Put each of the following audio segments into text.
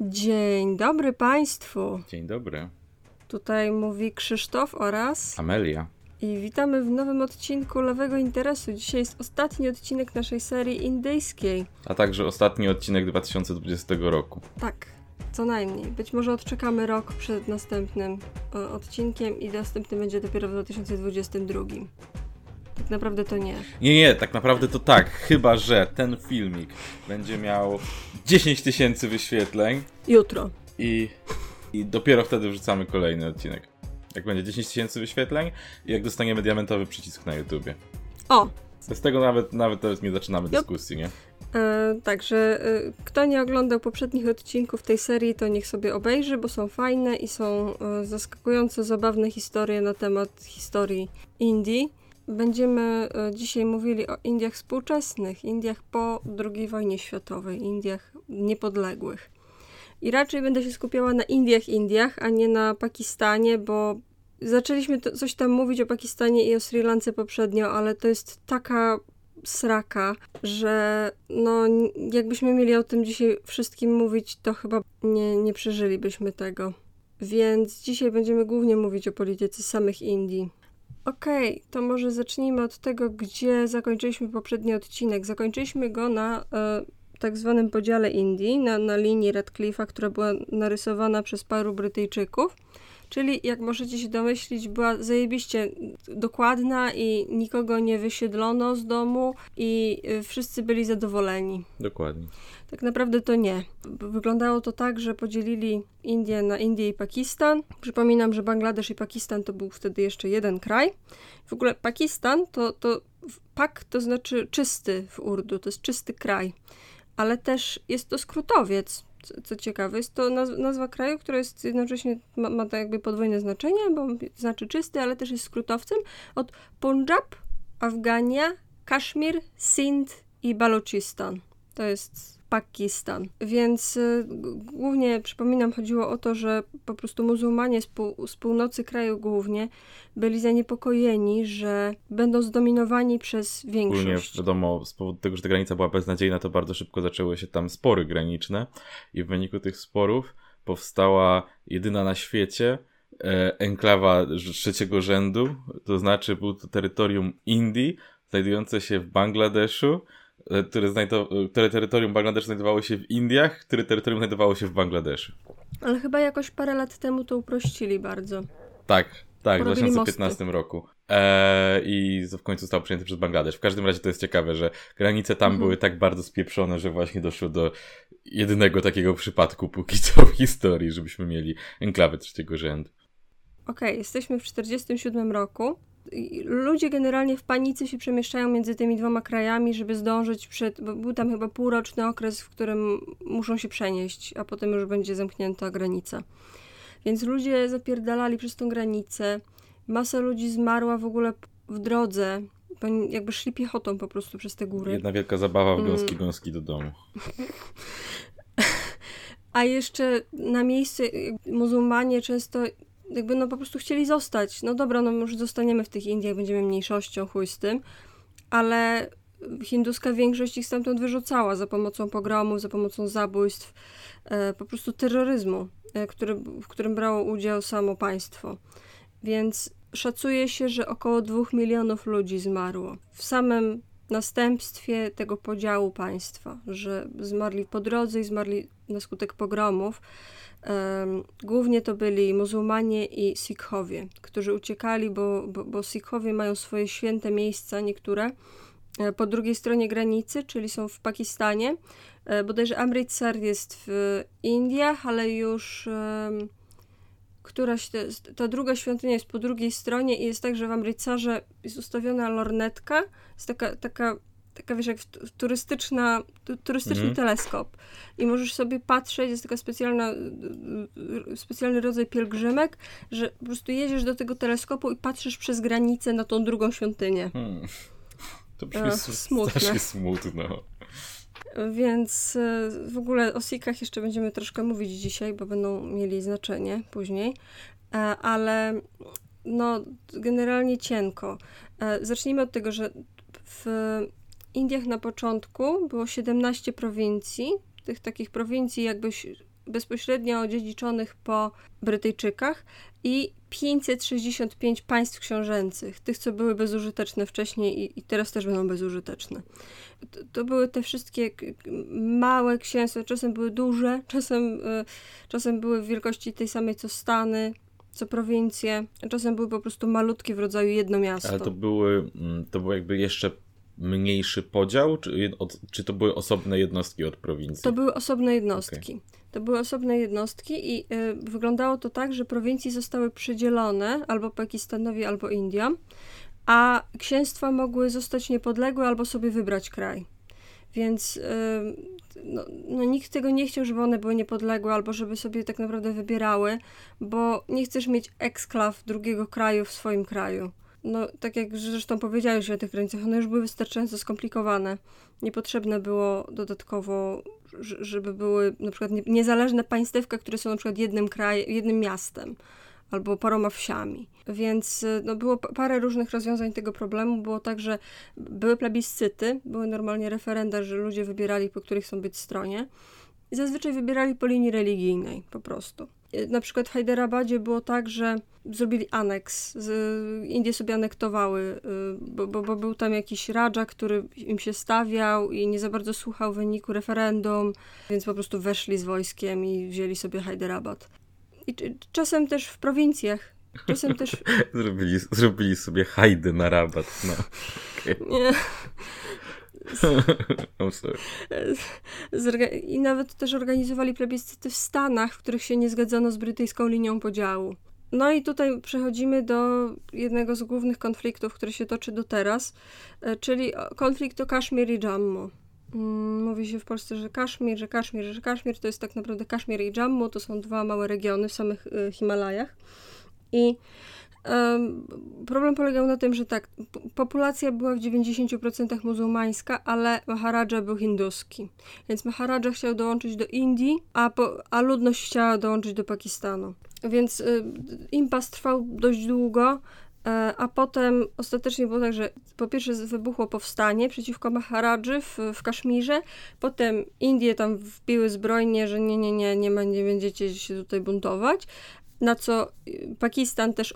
Dzień dobry Państwu. Dzień dobry. Tutaj mówi Krzysztof oraz Amelia. I witamy w nowym odcinku Lewego Interesu. Dzisiaj jest ostatni odcinek naszej serii indyjskiej. A także ostatni odcinek 2020 roku. Tak, co najmniej. Być może odczekamy rok przed następnym e, odcinkiem i następny będzie dopiero w 2022. Tak naprawdę to nie. Nie, nie, tak naprawdę to tak. Chyba, że ten filmik będzie miał 10 tysięcy wyświetleń. Jutro. I, I dopiero wtedy wrzucamy kolejny odcinek. Jak będzie 10 tysięcy wyświetleń i jak dostaniemy diamentowy przycisk na YouTubie. O! Z tego nawet, nawet teraz nie zaczynamy dyskusji, nie? E, także e, kto nie oglądał poprzednich odcinków tej serii, to niech sobie obejrzy, bo są fajne i są e, zaskakująco zabawne historie na temat historii Indii. Będziemy e, dzisiaj mówili o Indiach współczesnych, Indiach po II wojnie światowej, Indiach niepodległych. I raczej będę się skupiała na Indiach, Indiach, a nie na Pakistanie, bo zaczęliśmy to, coś tam mówić o Pakistanie i o Sri Lance poprzednio, ale to jest taka sraka, że no jakbyśmy mieli o tym dzisiaj wszystkim mówić, to chyba nie, nie przeżylibyśmy tego. Więc dzisiaj będziemy głównie mówić o polityce samych Indii. Okej, okay, to może zacznijmy od tego, gdzie zakończyliśmy poprzedni odcinek. Zakończyliśmy go na e, tak zwanym podziale Indii, na, na linii Radcliffe'a, która była narysowana przez paru Brytyjczyków. Czyli, jak możecie się domyślić, była zajebiście dokładna i nikogo nie wysiedlono z domu i y, wszyscy byli zadowoleni. Dokładnie. Tak naprawdę to nie. Wyglądało to tak, że podzielili Indię na Indię i Pakistan. Przypominam, że Bangladesz i Pakistan to był wtedy jeszcze jeden kraj. W ogóle Pakistan to, to Pak to znaczy czysty w Urdu, to jest czysty kraj. Ale też jest to skrótowiec, co, ciekawe. Jest to naz nazwa kraju, która jest jednocześnie, ma, ma to jakby podwójne znaczenie, bo znaczy czysty, ale też jest skrótowcem od Punjab, Afgania, Kaszmir, Sindh i Balochistan. To jest Pakistan. Więc y, głównie, przypominam, chodziło o to, że po prostu muzułmanie z, pół, z północy kraju głównie byli zaniepokojeni, że będą zdominowani przez większość. Ogólnie wiadomo, z powodu tego, że ta granica była beznadziejna, to bardzo szybko zaczęły się tam spory graniczne i w wyniku tych sporów powstała jedyna na świecie e, enklawa trzeciego rzędu, to znaczy był to terytorium Indii, znajdujące się w Bangladeszu, które, znajdo- które terytorium Bangladeszu znajdowało się w Indiach, które terytorium znajdowało się w Bangladeszu. Ale chyba jakoś parę lat temu to uprościli bardzo. Tak, tak, w 2015 mosty. roku. Eee, I w końcu został przyjęty przez Bangladesz. W każdym razie to jest ciekawe, że granice tam mhm. były tak bardzo spieprzone, że właśnie doszło do jedynego takiego przypadku póki co w historii, żebyśmy mieli enklawę trzeciego rzędu. Okej, okay, jesteśmy w 1947 roku ludzie generalnie w panice się przemieszczają między tymi dwoma krajami, żeby zdążyć przed, bo był tam chyba półroczny okres, w którym muszą się przenieść, a potem już będzie zamknięta granica. Więc ludzie zapierdalali przez tą granicę. Masa ludzi zmarła w ogóle w drodze, jakby szli piechotą po prostu przez te góry. Jedna wielka zabawa w mm. gąski, gąski do domu. A jeszcze na miejscu muzułmanie często jakby no po prostu chcieli zostać. No dobra, no już zostaniemy w tych Indiach, będziemy mniejszością, chuj z tym, ale hinduska większość ich stamtąd wyrzucała za pomocą pogromów, za pomocą zabójstw, e, po prostu terroryzmu, e, który, w którym brało udział samo państwo. Więc szacuje się, że około dwóch milionów ludzi zmarło. W samym następstwie tego podziału państwa, że zmarli po drodze i zmarli na skutek pogromów. Głównie to byli muzułmanie i Sikhowie, którzy uciekali, bo, bo, bo Sikhowie mają swoje święte miejsca, niektóre, e, po drugiej stronie granicy, czyli są w Pakistanie. E, bodajże Amritsar jest w Indiach, ale już któraś, ta druga świątynia jest po drugiej stronie i jest tak, że w Amritsarze jest ustawiona lornetka, jest taka, taka taka wiesz, jak turystyczna, turystyczny mhm. teleskop. I możesz sobie patrzeć, jest taka specjalna, specjalny rodzaj pielgrzymek, że po prostu jedziesz do tego teleskopu i patrzysz przez granicę na tą drugą świątynię. Hmm. To brzmi smutne. smutno. Więc e, w ogóle o Sikach jeszcze będziemy troszkę mówić dzisiaj, bo będą mieli znaczenie później. E, ale no, generalnie cienko. E, zacznijmy od tego, że w Indiach na początku było 17 prowincji. Tych takich prowincji jakby bezpośrednio odziedziczonych po Brytyjczykach i 565 państw książęcych, tych, co były bezużyteczne wcześniej i, i teraz też będą bezużyteczne. To, to, były te wszystkie małe księstwa, czasem były duże, czasem, y, czasem były w wielkości tej samej co Stany, co prowincje, czasem były po prostu malutkie w rodzaju jedno miasto. Ale to były, mm, to było jakby jeszcze mniejszy podział, czy, czy to były osobne jednostki od prowincji? To były osobne jednostki. Okay. To były osobne jednostki i y, wyglądało to tak, że prowincje zostały przydzielone albo Pakistanowi, albo Indiom, a księstwa mogły zostać niepodległe albo sobie wybrać kraj. Więc y, no, no, nikt tego nie chciał, żeby one były niepodległe albo żeby sobie tak naprawdę wybierały, bo nie chcesz mieć eksklaw drugiego kraju w swoim kraju no tak jak zresztą powiedziałeś o tych granicach, one już były wystarczająco skomplikowane. Niepotrzebne było dodatkowo, żeby były na przykład niezależne państewka, które są na przykład jednym krajem, jednym miastem albo paroma wsiami. Więc no, było parę różnych rozwiązań tego problemu. Było tak, że były plebiscyty, były normalnie referenda, że ludzie wybierali, po których chcą być stronie. I zazwyczaj wybierali po linii religijnej, po prostu na przykład w Hyderabad było tak, że zrobili aneks, Indie sobie anektowały, y, bo, bo, bo, był tam jakiś radża, który im się stawiał i nie za bardzo słuchał wyniku referendum, więc po prostu weszli z wojskiem i wzięli sobie Hyderabad. I czasem też w prowincjach. Czasem też... zrobili, zrobili sobie hajdy na rabat. No. Okay. Nie. I nawet też organizowali plebiscyty w Stanach, w których się nie zgadzono z brytyjską linią podziału. No i tutaj przechodzimy do jednego z głównych konfliktów, który się toczy do teraz, e, czyli konflikt o Kaszmir i Jammu. Mm, mówi się w Polsce, że Kaszmir, że Kaszmir, że Kaszmir to jest tak naprawdę Kaszmir i Jammu, to są dwa małe regiony w samych e, Himalajach. I Problem polegał na tym, że tak, populacja była w 90% muzułmańska, ale Maharadża był hinduski. Więc Maharadża chciał dołączyć do Indii, a, po, a ludność chciała dołączyć do Pakistanu. Więc y, impas trwał dość długo, y, a potem ostatecznie było tak, że po pierwsze wybuchło powstanie przeciwko Maharadży w, w Kaszmirze, potem Indie tam wbiły zbrojnie, że nie, nie, nie, nie, nie będziecie się tutaj buntować, na co y, Pakistan też,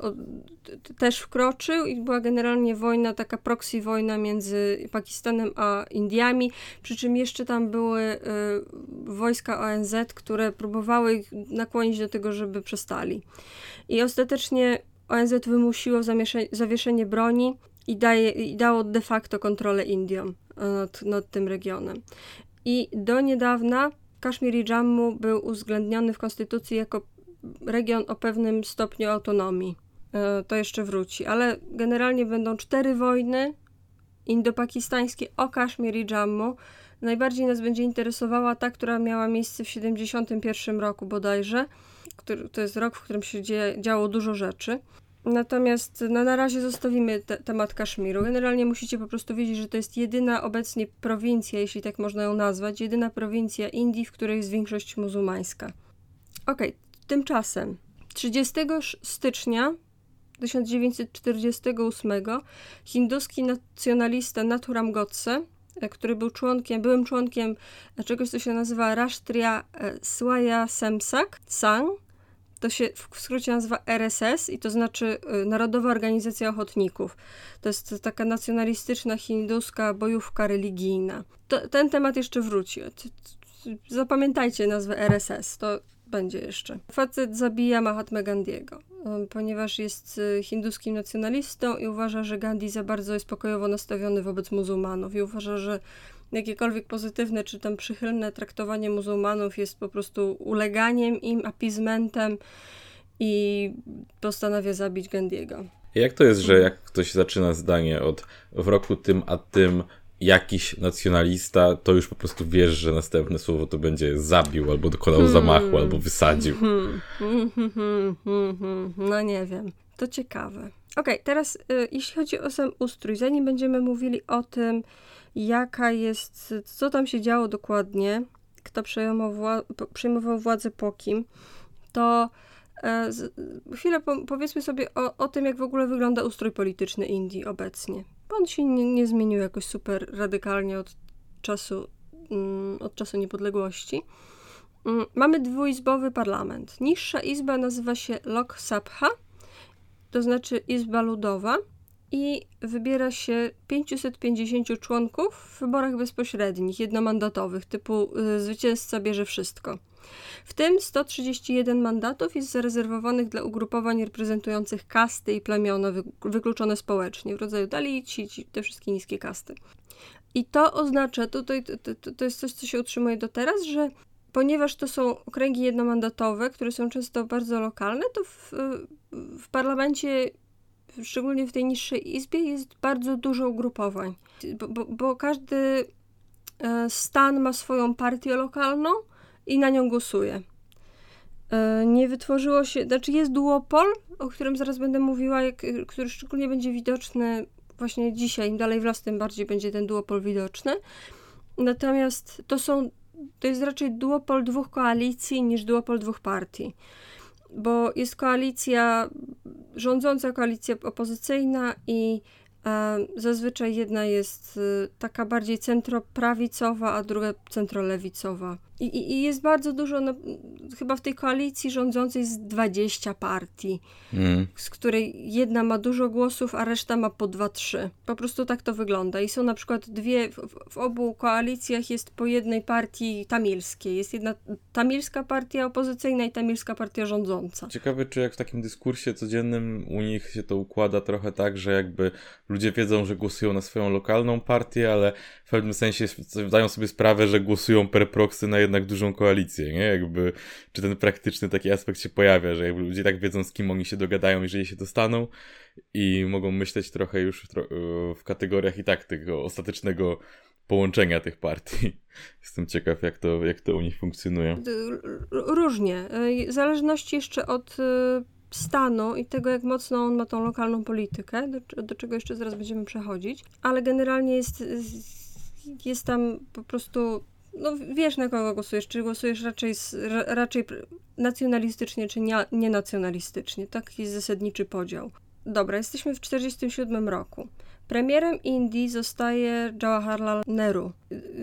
też wkroczył i była generalnie wojna, taka proxy wojna między Pakistanem a Indiami, przy czym jeszcze tam były y, wojska ONZ, które próbowały ich nakłonić do tego, żeby przestali. I ostatecznie ONZ wymusiło zawieszenie broni i, daje, i dało de facto kontrolę Indiom y, nad, nad tym regionem. I do niedawna Kaszmir i Jammu był uwzględniony w konstytucji jako region o pewnym stopniu autonomii. E, to jeszcze wróci, ale generalnie będą cztery wojny indo-pakistańskie o Kaszmir i Jammu. Najbardziej nas będzie interesowała ta, która miała miejsce w 71 roku bodajże. Który, to jest rok, w którym się dzieje, działo dużo rzeczy. Natomiast no, na razie zostawimy te, temat Kaszmiru. Generalnie musicie po prostu wiedzieć, że to jest jedyna obecnie prowincja, jeśli tak można ją nazwać, jedyna prowincja Indii, w której jest większość muzułmańska. Okej, okay, Tymczasem 30 stycznia 1948 hinduski nacjonalista Naturam Godse, e, który był członkiem, byłym członkiem czegoś, co się nazywa Rashtriya e, Swaya Semsak Sang, to się w skrócie nazywa RSS i to znaczy e, Narodowa Organizacja Ochotników. To jest taka nacjonalistyczna hinduska bojówka religijna. To, ten temat jeszcze wróci. Zapamiętajcie nazwę RSS. To będzie jeszcze. Facet zabija Mahatma Gandiego, ponieważ jest y, hinduskim nacjonalistą i uważa, że Gandhi za bardzo jest pokojowo nastawiony wobec muzułmanów i uważa, że jakiekolwiek pozytywne czy tam przychylne traktowanie muzułmanów jest po prostu uleganiem im, apizmentem i postanawia zabić Gandiego. Jak to jest, że jak ktoś zaczyna zdanie od w roku tym a tym jakiś nacjonalista, to już po prostu wiesz, że następne słowo to będzie zabił, albo dokonał hmm. zamachu, albo wysadził. Hmm. No nie wiem. To ciekawe. Okej, okay, teraz y, jeśli chodzi o sam ustrój, zanim będziemy mówili o tym, jaka jest, co tam się działo dokładnie, kto przejmował, wła przejmował władzę po kim, to z, chwilę po, powiedzmy sobie o, o tym, jak w ogóle wygląda ustrój polityczny Indii obecnie on się nie, nie zmienił jakoś super radykalnie od czasu, mm, od czasu niepodległości. Mm, mamy dwuizbowy parlament. Niższa izba nazywa się Lok Sabha, to znaczy Izba Ludowa i wybiera się 550 członków w wyborach bezpośrednich, jednomandatowych, typu y, zwycięzca bierze wszystko. W tym 131 mandatów jest zarezerwowanych dla ugrupowań reprezentujących kasty i plemiona wykluczone społecznie, w rodzaju Dalici, te wszystkie niskie kasty. I to oznacza, tutaj to, to jest coś, co się utrzymuje do teraz, że ponieważ to są okręgi jednomandatowe, które są często bardzo lokalne, to w, w parlamencie, szczególnie w tej niższej izbie, jest bardzo dużo ugrupowań, bo, bo, bo każdy e, stan ma swoją partię lokalną i na nią głosuje. E, nie wytworzyło się, znaczy jest duopol, o którym zaraz będę mówiła, jak, który szczególnie będzie widoczny właśnie dzisiaj, im dalej w las, tym bardziej będzie ten duopol widoczny. Natomiast to są, to jest raczej duopol dwóch koalicji niż duopol dwóch partii. Bo jest koalicja rządząca, koalicja opozycyjna i Zazwyczaj jedna jest y, taka bardziej centroprawicowa, a druga centrolewicowa. I, i, jest bardzo dużo, no, chyba w tej koalicji rządzącej jest 20 partii, mm. z której jedna ma dużo głosów, a reszta ma po 2-3. Po prostu tak to wygląda. I są na przykład dwie, w, w, obu koalicjach jest po jednej partii tamilskiej. Jest jedna tamilska partia opozycyjna i tamilska partia rządząca. Ciekawe, czy jak w takim dyskursie codziennym u nich się to układa trochę tak, że jakby ludzie wiedzą, że głosują na swoją lokalną partię, ale w pewnym sensie zdają sobie sprawę, że głosują per proxy na jednak dużą koalicję, nie? Jakby, czy ten praktyczny taki aspekt się pojawia, że jakby ludzie tak wiedzą, z kim oni się dogadają, jeżeli się dostaną i mogą myśleć trochę już w, kategoriach i tak tego ostatecznego połączenia tych partii. Jestem ciekaw, jak to, jak to u nich funkcjonuje. Różnie. W zależności jeszcze od y, stanu i tego, jak mocno on ma tą lokalną politykę, do, do czego jeszcze zaraz będziemy przechodzić, ale generalnie jest, jest tam po prostu no wiesz na kogo głosujesz, czy głosujesz raczej, raczej nacjonalistycznie, czy nie, nienacjonalistycznie. Taki jest zasadniczy podział. Dobra, jesteśmy w 1947 roku. Premierem Indii zostaje Jawaharlal Nehru.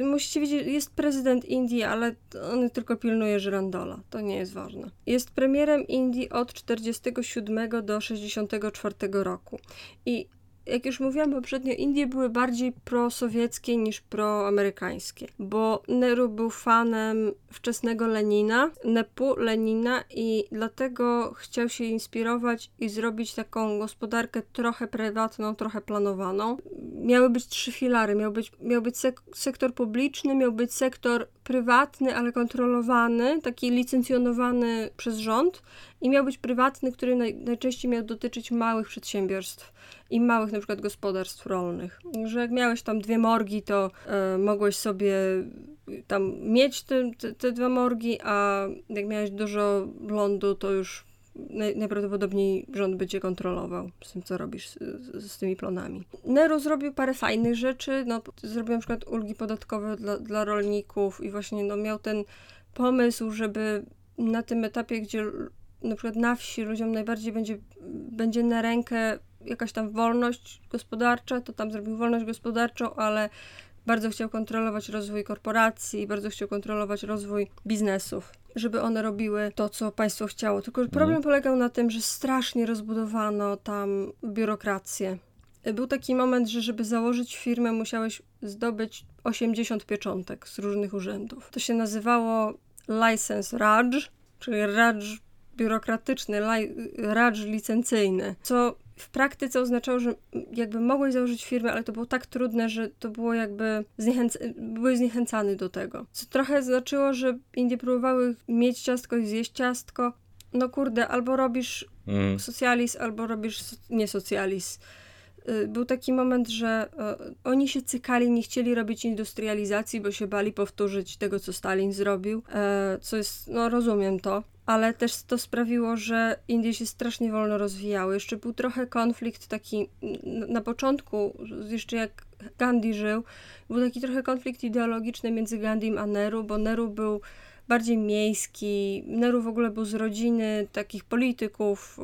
Musicie wiedzieć, jest prezydent Indii, ale on tylko pilnuje żyrandola. To nie jest ważne. Jest premierem Indii od 47 do 64 roku. I jak już mówiłam poprzednio, Indie były bardziej prosowieckie niż proamerykańskie, bo Nehru był fanem wczesnego Lenina, Nepu Lenina i dlatego chciał się inspirować i zrobić taką gospodarkę trochę prywatną, trochę planowaną. Miały być trzy filary, miał być, miał być sek sektor publiczny, miał być sektor prywatny, ale kontrolowany, taki licencjonowany przez rząd i miał być prywatny, który naj, najczęściej miał dotyczyć małych przedsiębiorstw i małych na przykład gospodarstw rolnych. Że jak miałeś tam dwie morgi, to e, mogłeś sobie tam mieć te, te, te dwa morgi, a jak miałeś dużo lądu, to już najprawdopodobniej rząd będzie kontrolował z tym, co robisz z, z, tymi plonami. Nero zrobił parę fajnych rzeczy, no, zrobił na przykład ulgi podatkowe dla, dla rolników i właśnie no, miał ten pomysł, żeby na tym etapie, gdzie na przykład na wsi ludziom najbardziej będzie, będzie na rękę jakaś tam wolność gospodarcza, to tam zrobił wolność gospodarczą, ale bardzo chciał kontrolować rozwój korporacji, bardzo chciał kontrolować rozwój biznesów, żeby one robiły to, co państwo chciało. Tylko mhm. problem polegał na tym, że strasznie rozbudowano tam biurokrację. Był taki moment, że żeby założyć firmę, musiałeś zdobyć 80 pieczątek z różnych urzędów. To się nazywało License Raj, czyli Raj biurokratyczny, Raj licencyjny, co w praktyce oznaczało, że jakby mogłeś założyć firmę, ale to było tak trudne, że to było jakby zniechęc byłeś zniechęcany do tego. Co trochę znaczyło, że Indie próbowały mieć ciastko i zjeść ciastko. No kurde, albo robisz mm. socjalizm, albo robisz nie socjalizm. Y, był taki moment, że y, oni się cykali, nie chcieli robić industrializacji, bo się bali powtórzyć tego, co Stalin zrobił, e, co jest, no rozumiem to, ale też to sprawiło, że Indie się strasznie wolno rozwijały. Jeszcze był trochę konflikt taki na początku, jeszcze jak Gandhi żył, był taki trochę konflikt ideologiczny między Gandhim a Nehru, bo Nehru był bardziej miejski. Neru w ogóle był z rodziny takich polityków.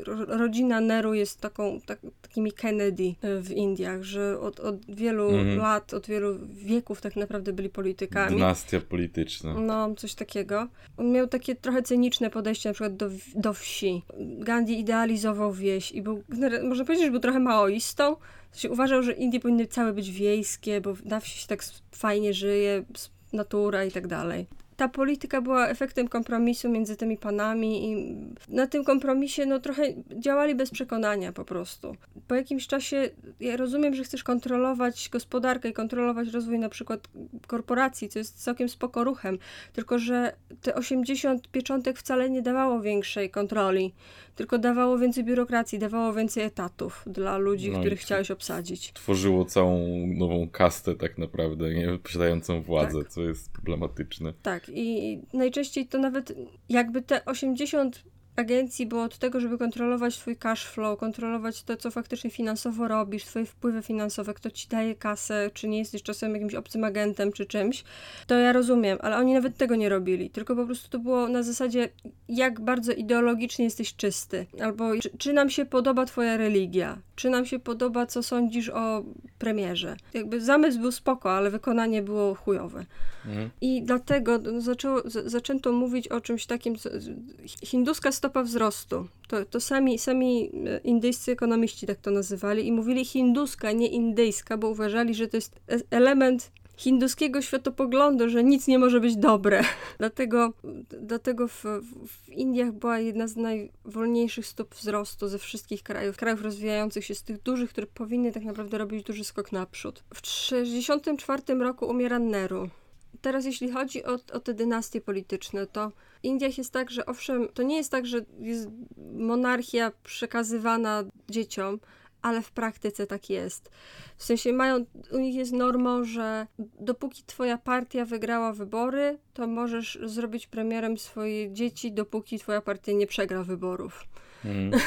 E, rodzina Neru jest taką, tak, takimi Kennedy e, w Indiach, że od, od wielu mhm. lat, od wielu wieków tak naprawdę byli politykami. Dynastia polityczna. No, coś takiego. On miał takie trochę cyniczne podejście na przykład do, do wsi. Gandhi idealizował wieś i był, można powiedzieć, że był trochę maoistą. Się uważał, że Indie powinny całe być wiejskie, bo na wsi się tak fajnie żyje, natura i tak dalej ta polityka była efektem kompromisu między tymi panami i na tym kompromisie no trochę działali bez przekonania po prostu. Po jakimś czasie ja rozumiem, że chcesz kontrolować gospodarkę i kontrolować rozwój na przykład korporacji, co jest całkiem spoko ruchem, tylko że te 80 pieczątek wcale nie dawało większej kontroli, tylko dawało więcej biurokracji, dawało więcej etatów dla ludzi, no których chciałeś obsadzić. Tworzyło całą nową kastę tak naprawdę, nie posiadającą władzę, tak. co jest problematyczne. Tak, i najczęściej to nawet jakby te 80 agencji było od tego, żeby kontrolować twój cash flow, kontrolować to, co faktycznie finansowo robisz, twoje wpływy finansowe, kto ci daje kasę, czy nie jesteś czasem jakimś obcym agentem, czy czymś, to ja rozumiem, ale oni nawet tego nie robili, tylko po prostu to było na zasadzie, jak bardzo ideologicznie jesteś czysty, albo czy, czy nam się podoba twoja religia, czy nam się podoba, co sądzisz o premierze. Jakby zamysł był spoko, ale wykonanie było chujowe. Mhm. I dlatego zaczęło, zaczęto mówić o czymś takim, co, hinduska stopa wzrostu. To, to sami, sami e, indyjscy ekonomiści tak to nazywali i mówili hinduska, nie indyjska, bo uważali, że to jest e, element hinduskiego światopoglądu, że nic nie może być dobre. dlatego dlatego w, w Indiach była jedna z najwolniejszych stóp wzrostu ze wszystkich krajów, krajów rozwijających się, z tych dużych, które powinny tak naprawdę robić duży skok naprzód. W 1964 roku umiera Nehru. Teraz jeśli chodzi o, o te dynastie polityczne, to w Indiach jest tak, że owszem, to nie jest tak, że jest monarchia przekazywana dzieciom, ale w praktyce tak jest. W sensie mają, u nich jest normą, że dopóki twoja partia wygrała wybory, to możesz zrobić premierem swoje dzieci, dopóki twoja partia nie przegra wyborów. Mm.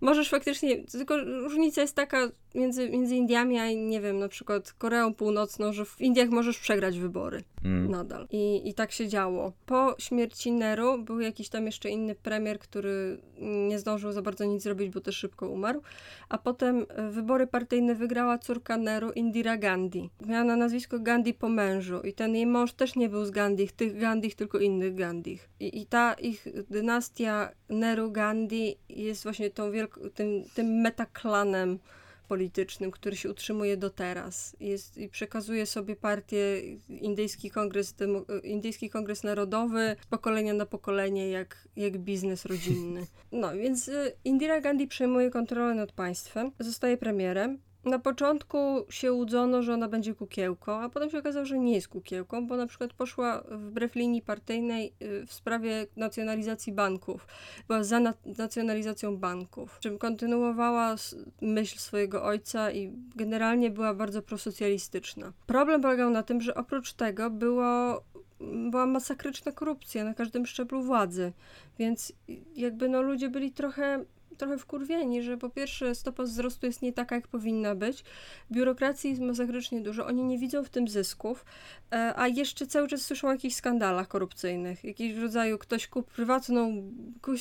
możesz faktycznie, tylko różnica jest taka między, między Indiami a nie wiem, na przykład Koreą Północną, że w Indiach możesz przegrać wybory mm. nadal. I, I tak się działo. Po śmierci Nehru był jakiś tam jeszcze inny premier, który nie zdążył za bardzo nic zrobić, bo też szybko umarł. A potem e, wybory partyjne wygrała córka Nehru, Indira Gandhi. Miała na nazwisko Gandhi po mężu i ten jej mąż też nie był z Gandhi, tych Gandhi, tylko innych Gandhi. I, I ta ich dynastia Nehru-Gandhi jest właśnie tą wielką tym, tym metaklanem politycznym, który się utrzymuje do teraz. Jest, I przekazuje sobie partię Indyjski Kongres, Demo, Indyjski Kongres Narodowy z pokolenia na pokolenie, jak, jak biznes rodzinny. No, więc y, Indira Gandhi przejmuje kontrolę nad państwem, zostaje premierem na początku się łudzono, że ona będzie kukiełką, a potem się okazało, że nie jest kukiełką, bo na przykład poszła wbrew linii partyjnej y, w sprawie nacjonalizacji banków. Była za na nacjonalizacją banków, czym kontynuowała myśl swojego ojca i generalnie była bardzo prosocjalistyczna. Problem polegał na tym, że oprócz tego było była masakryczna korupcja na każdym szczeblu władzy, więc jakby no ludzie byli trochę trochę wkurwieni, że po pierwsze stopa wzrostu jest nie taka, jak powinna być. Biurokracji jest masakrycznie dużo. Oni nie widzą w tym zysków, e, a jeszcze cały czas słyszą o jakichś skandalach korupcyjnych. Jakiś rodzaju ktoś kupił prywatną,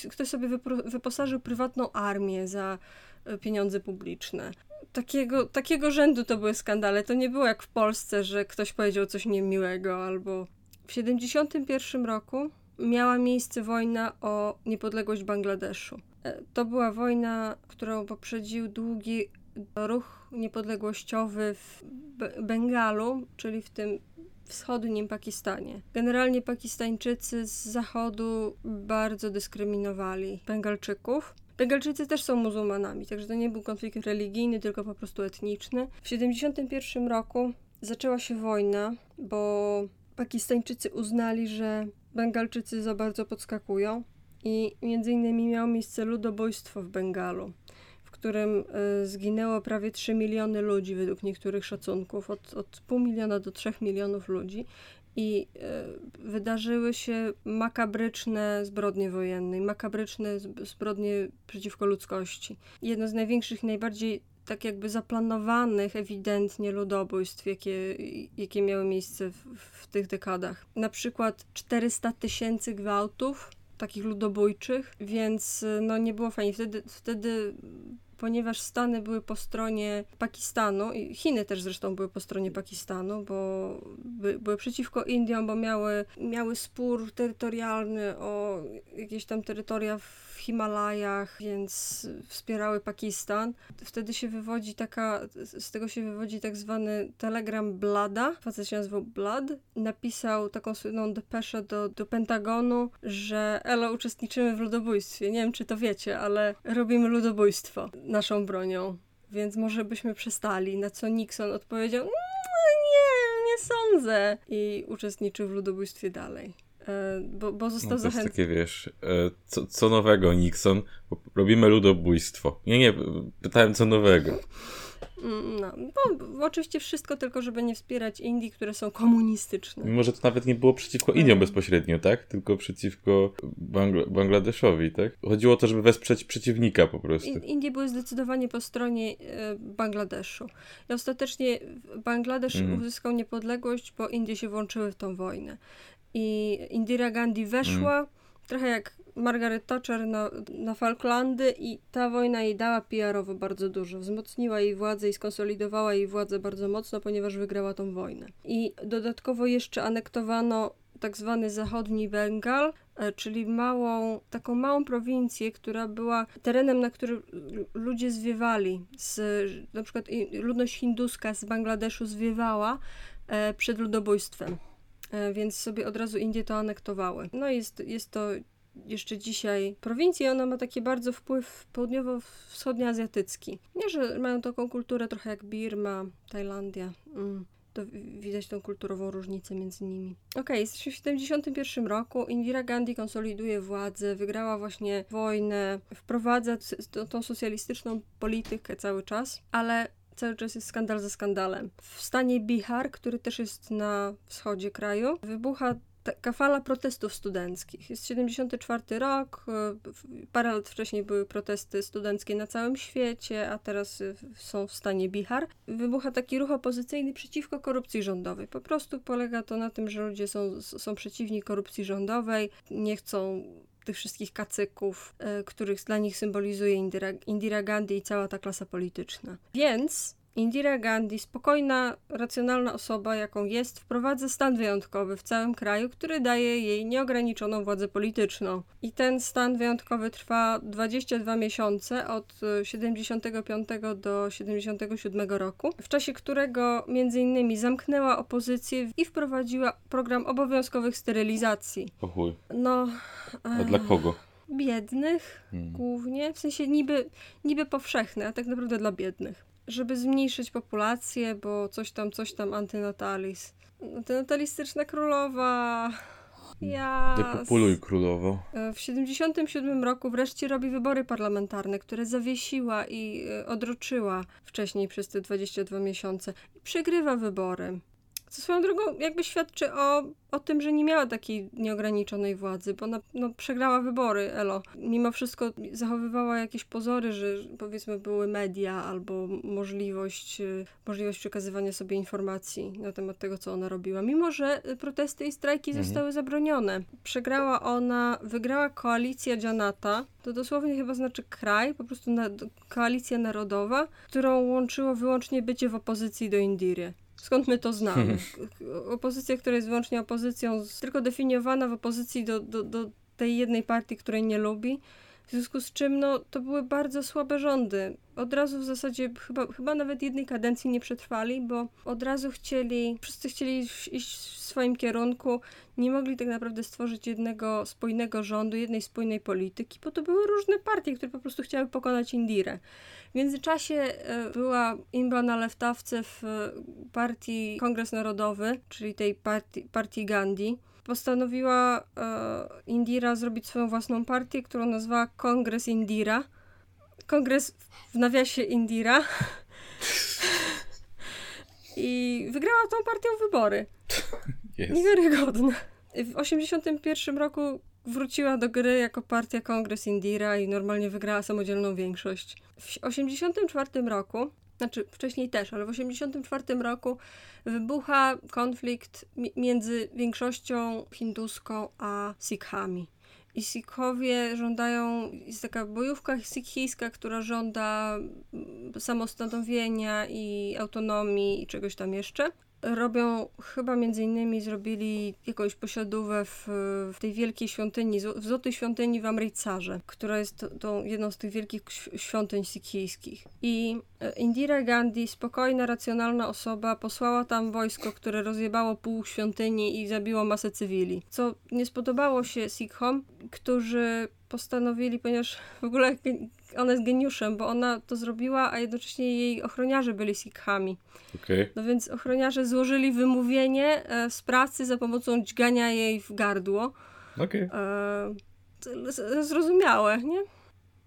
ktoś sobie wyposażył prywatną armię za e, pieniądze publiczne. Takiego, takiego rzędu to były skandale. To nie było jak w Polsce, że ktoś powiedział coś niemiłego albo... W 71 roku miała miejsce wojna o niepodległość Bangladeszu. E, to była wojna, którą poprzedził długi ruch niepodległościowy w Bengalu, czyli w tym wschodnim Pakistanie. Generalnie Pakistańczycy z zachodu bardzo dyskryminowali Bengalczyków. Bengalczycy też są muzułmanami, także to nie był konflikt religijny, tylko po prostu etniczny. W 1971 roku zaczęła się wojna, bo Pakistańczycy uznali, że Bengalczycy za bardzo podskakują i między innymi miało miejsce ludobójstwo w Bengalu, w którym y, zginęło prawie 3 miliony ludzi według niektórych szacunków, od, od pół miliona do 3 milionów ludzi i y, wydarzyły się makabryczne zbrodnie wojenne, makabryczne zbrodnie przeciwko ludzkości. Jedno z największych najbardziej tak jakby zaplanowanych ewidentnie ludobójstw, jakie, jakie miały miejsce w, w tych dekadach. Na przykład 400 tysięcy gwałtów, takich ludobójczych, więc no nie było fajnie. Wtedy, wtedy ponieważ Stany były po stronie Pakistanu i Chiny też zresztą były po stronie Pakistanu, bo by, były przeciwko Indiom, bo miały, miały spór terytorialny o jakieś tam terytoria w Himalajach, więc wspierały Pakistan. Wtedy się wywodzi taka, z tego się wywodzi tak zwany telegram Blada, facet się nazywał Blood, napisał taką słynną depeszę do, do Pentagonu, że elo, uczestniczymy w ludobójstwie. Nie wiem, czy to wiecie, ale robimy ludobójstwo naszą bronią, więc może byśmy przestali. Na co Nixon odpowiedział, no, nie, nie sądzę. I uczestniczył w ludobójstwie dalej. E, bo, bo został no, zachęcony. takie, wiesz, e, co, co nowego, Nixon? Robimy ludobójstwo. Nie, nie, pytałem co nowego. Mm, no, bo, oczywiście wszystko tylko, żeby nie wspierać Indii, które są komunistyczne. Mimo, że to nawet nie było przeciwko Indiom bezpośrednio, tak? Tylko przeciwko Bangla Bangladeszowi, tak? Chodziło o to, żeby wesprzeć przeciwnika po prostu. Indie były zdecydowanie po stronie e, Bangladeszu. I ostatecznie Bangladesz mm. uzyskał niepodległość, bo Indie się włączyły w tą wojnę. I Indira Gandhi weszła, mm. trochę jak Margaret Thatcher na, na Falklandy i ta wojna jej dała PR-owo bardzo dużo. Wzmocniła jej władzę i skonsolidowała jej władzę bardzo mocno, ponieważ wygrała tą wojnę. I dodatkowo jeszcze anektowano tak zwany zachodni Bengal, e, czyli małą, taką małą prowincję, która była terenem, na którym ludzie zwiewali. Z, na przykład ludność hinduska z Bangladeszu zwiewała e, przed ludobójstwem. E, więc sobie od razu Indie to anektowały. No jest, jest to jeszcze dzisiaj prowincji, ona ma taki bardzo wpływ południowo-wschodnioazjatycki. Nie, że mają taką kulturę trochę jak Birma, Tajlandia. Mm. To widać tą kulturową różnicę między nimi. Okej, okay, w 71 roku. Indira Gandhi konsoliduje władzę, wygrała właśnie wojnę, wprowadza tą socjalistyczną politykę cały czas, ale cały czas jest skandal za skandalem. W stanie Bihar, który też jest na wschodzie kraju, wybucha taka fala protestów studenckich. Jest 74 rok, e, parę lat wcześniej były protesty studenckie na całym świecie, a teraz e, są w stanie Bihar. Wybucha taki ruch opozycyjny przeciwko korupcji rządowej. Po prostu polega to na tym, że ludzie są, są przeciwni korupcji rządowej, nie chcą tych wszystkich kacyków, y, których dla nich symbolizuje Indira, Indira Gandhi i cała ta klasa polityczna. Więc Indira Gandhi, spokojna, racjonalna osoba, jaką jest, wprowadza stan wyjątkowy w całym kraju, który daje jej nieograniczoną władzę polityczną. I ten stan wyjątkowy trwa 22 miesiące od 75 do 77 roku, w czasie którego między innymi zamknęła opozycję i wprowadziła program obowiązkowych sterylizacji. O chuj. No. A dla kogo? biednych hmm. głównie, w sensie niby, niby powszechne, a tak naprawdę dla biednych żeby zmniejszyć populację, bo coś tam, coś tam antynatalis. Antynatalistyczna królowa. Ja. Depopuluj królowo. E, w 77 roku wreszcie robi wybory parlamentarne, które zawiesiła i e, odroczyła wcześniej przez te 22 miesiące. I przegrywa wybory. Co swoją drogą jakby świadczy o, o tym, że nie miała takiej nieograniczonej władzy, bo ona no, przegrała wybory, Elo. Mimo wszystko zachowywała jakieś pozory, że powiedzmy były media albo możliwość, y, możliwość przekazywania sobie informacji na temat tego, co ona robiła. Mimo, że protesty i strajki mhm. zostały zabronione. Przegrała ona, wygrała koalicja Janata, to dosłownie chyba znaczy kraj, po prostu na, koalicja narodowa, którą łączyło wyłącznie bycie w opozycji do Indiry. Skąd my to znamy? Hmm. Opozycja, która jest wyłącznie opozycją, tylko definiowana w opozycji do, do, do tej jednej partii, której nie lubi. W związku z czym no, to były bardzo słabe rządy. Od razu w zasadzie chyba, chyba nawet jednej kadencji nie przetrwali, bo od razu chcieli, wszyscy chcieli iść w swoim kierunku, nie mogli tak naprawdę stworzyć jednego spójnego rządu, jednej spójnej polityki, bo to były różne partie, które po prostu chciały pokonać Indirę. W międzyczasie e, była imba na leftawce w e, partii Kongres Narodowy, czyli tej partii, partii Gandhi. Postanowiła e, Indira zrobić swoją własną partię, którą nazwała Kongres Indira. Kongres w nawiasie Indira. I wygrała tą partią wybory. Yes. Niewiarygodne. W 1981 roku wróciła do gry jako partia Kongres Indira i normalnie wygrała samodzielną większość. W 1984 roku znaczy wcześniej też, ale w 1984 roku wybucha konflikt między większością hinduską a Sikhami. I Sikhowie żądają, jest taka bojówka sikhijska, która żąda samostanowienia i autonomii i czegoś tam jeszcze robią, chyba między innymi zrobili jakąś posiadówę w, w tej wielkiej świątyni, w Złotej Świątyni w Amritsarze, która jest tą jedną z tych wielkich świątyń sikhijskich. I e, Indira Gandhi, spokojna, racjonalna osoba, posłała tam wojsko, które rozjebało pół świątyni i zabiło masę cywili. Co nie spodobało się Sikhom, którzy postanowili, ponieważ w ogóle ona jest geniuszem, bo ona to zrobiła, a jednocześnie jej ochroniarze byli Sikhami. Okay. No więc ochroniarze złożyli wymówienie e, z pracy za pomocą dźgania jej w gardło. Okay. E, zrozumiałe, nie?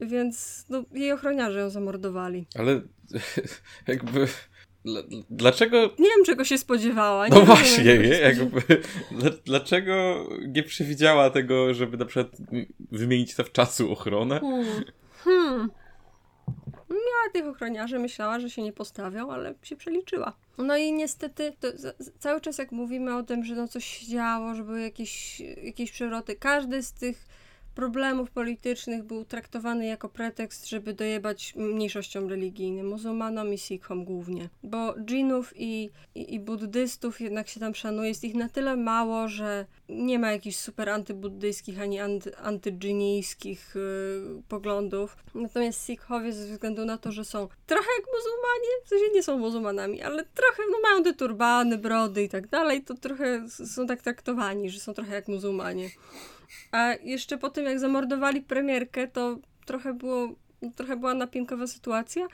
Więc no, jej ochroniarze ją zamordowali. Ale jakby Dlaczego. Nie wiem, czego się spodziewała. Nie no właśnie, nie? Jakby, dlaczego nie przewidziała tego, żeby na przykład wymienić to w czasu ochronę? Hmm. Hmm. Miała tych ochroniarzy, myślała, że się nie postawią, ale się przeliczyła. No i niestety cały czas jak mówimy o tym, że no coś się działo, że były jakieś, jakieś przewroty, każdy z tych problemów politycznych był traktowany jako pretekst, żeby dojebać mniejszościom religijnym, muzułmanom i sikhom głównie. Bo dżinów i, i, i buddystów jednak się tam szanuje, jest ich na tyle mało, że nie ma jakichś super antybuddyjskich ani anty, antydżinijskich yy, poglądów. Natomiast sikhowie ze względu na to, że są trochę jak muzułmanie, w sensie nie są muzułmanami, ale trochę, no mają te turbany, brody i tak dalej, to trochę są tak traktowani, że są trochę jak muzułmanie. A jeszcze po tym, jak zamordowali premierkę, to trochę było, trochę była napinkowa sytuacja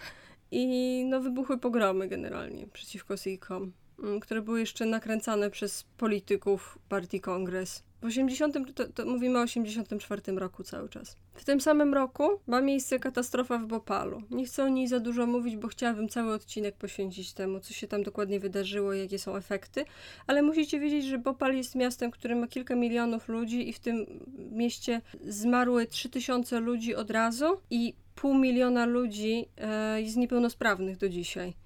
i no wybuchły pogromy generalnie przeciwko mm, które były jeszcze nakręcane przez polityków partii Kongres. W 80, to, to mówimy o 84 roku cały czas. W tym samym roku ma miejsce katastrofa w Bopalu. Nie chcę o niej za dużo mówić, bo chciałabym cały odcinek poświęcić temu, co się tam dokładnie wydarzyło jakie są efekty, ale musicie wiedzieć, że Bopal jest miastem, które ma kilka milionów ludzi i w tym mieście zmarły 3000 ludzi od razu i pół miliona ludzi e, jest niepełnosprawnych do dzisiaj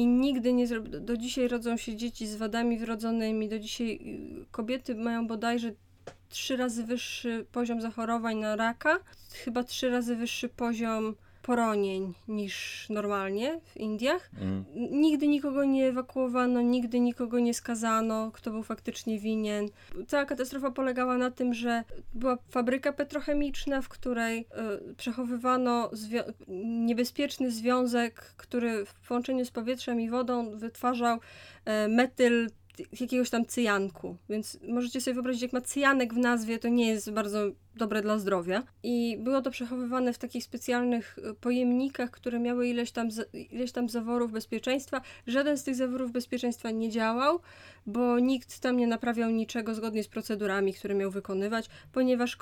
i nigdy nie zrobi. Do dzisiaj rodzą się dzieci z wadami wrodzonymi. Do dzisiaj y, kobiety mają bodajże trzy razy wyższy poziom zachorowań na raka, chyba trzy razy wyższy poziom poronień niż normalnie w Indiach. Mm. Nigdy nikogo nie ewakuowano, nigdy nikogo nie skazano, kto był faktycznie winien. Cała katastrofa polegała na tym, że była fabryka petrochemiczna, w której y, przechowywano niebezpieczny związek, który w połączeniu z powietrzem i wodą wytwarzał y, metyl jakiegoś tam cyjanku. Więc możecie sobie wyobrazić, jak ma cyjanek w nazwie, to nie jest bardzo dobre dla zdrowia. I było to przechowywane w takich specjalnych e, pojemnikach, które miały ileś tam, ileś tam zaworów bezpieczeństwa. Żaden z tych zaworów bezpieczeństwa nie działał, bo nikt tam nie naprawiał niczego zgodnie z procedurami, które miał wykonywać, ponieważ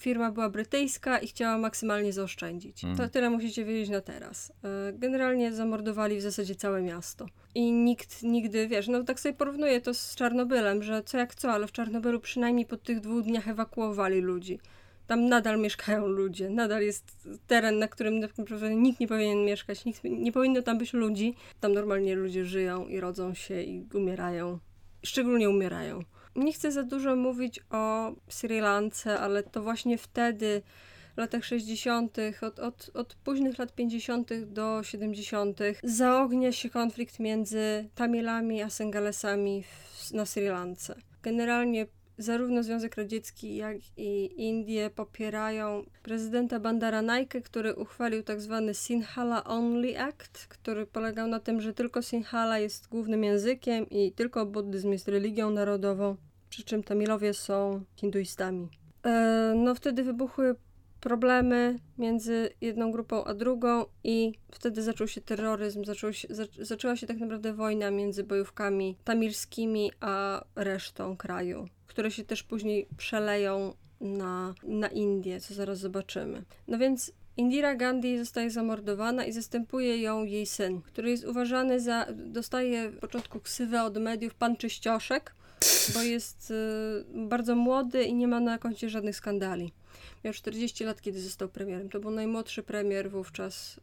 firma była brytyjska i chciała maksymalnie zaoszczędzić. Mm. To tyle musicie wiedzieć na teraz. E, generalnie zamordowali w zasadzie całe miasto. I nikt nigdy, wiesz, no tak sobie porównuję to z Czarnobylem, że co jak co, ale w Czarnobylu przynajmniej po tych dwóch dniach ewakuowali ludzi. Tam nadal mieszkają ludzie, nadal jest teren, na którym nikt nie powinien mieszkać, nikt, nie powinno tam być ludzi. Tam normalnie ludzie żyją i rodzą się i umierają. Szczególnie umierają. Nie chcę za dużo mówić o Sri Lance, ale to właśnie wtedy w latach 60., od, od, od późnych lat 50. do 70., zaognia się konflikt między Tamilami a Sengalesami w, na Sri Lance. Generalnie zarówno Związek Radziecki, jak i Indie popierają prezydenta Bandaranaike, który uchwalił tak zwany Sinhala Only Act, który polegał na tym, że tylko Sinhala jest głównym językiem i tylko buddyzm jest religią narodową, przy czym Tamilowie są hinduistami. E, no wtedy wybuchły problemy między jedną grupą a drugą i wtedy zaczął się terroryzm, zaczął się, zaczęła się tak naprawdę wojna między bojówkami tamilskimi a resztą kraju które się też później przeleją na, na Indię, co zaraz zobaczymy. No więc Indira Gandhi zostaje zamordowana i zastępuje ją jej syn, który jest uważany za, dostaje w początku ksywę od mediów pan Czyścioszek, bo jest y, bardzo młody i nie ma na koncie żadnych skandali. Miał 40 lat, kiedy został premierem. To był najmłodszy premier wówczas y,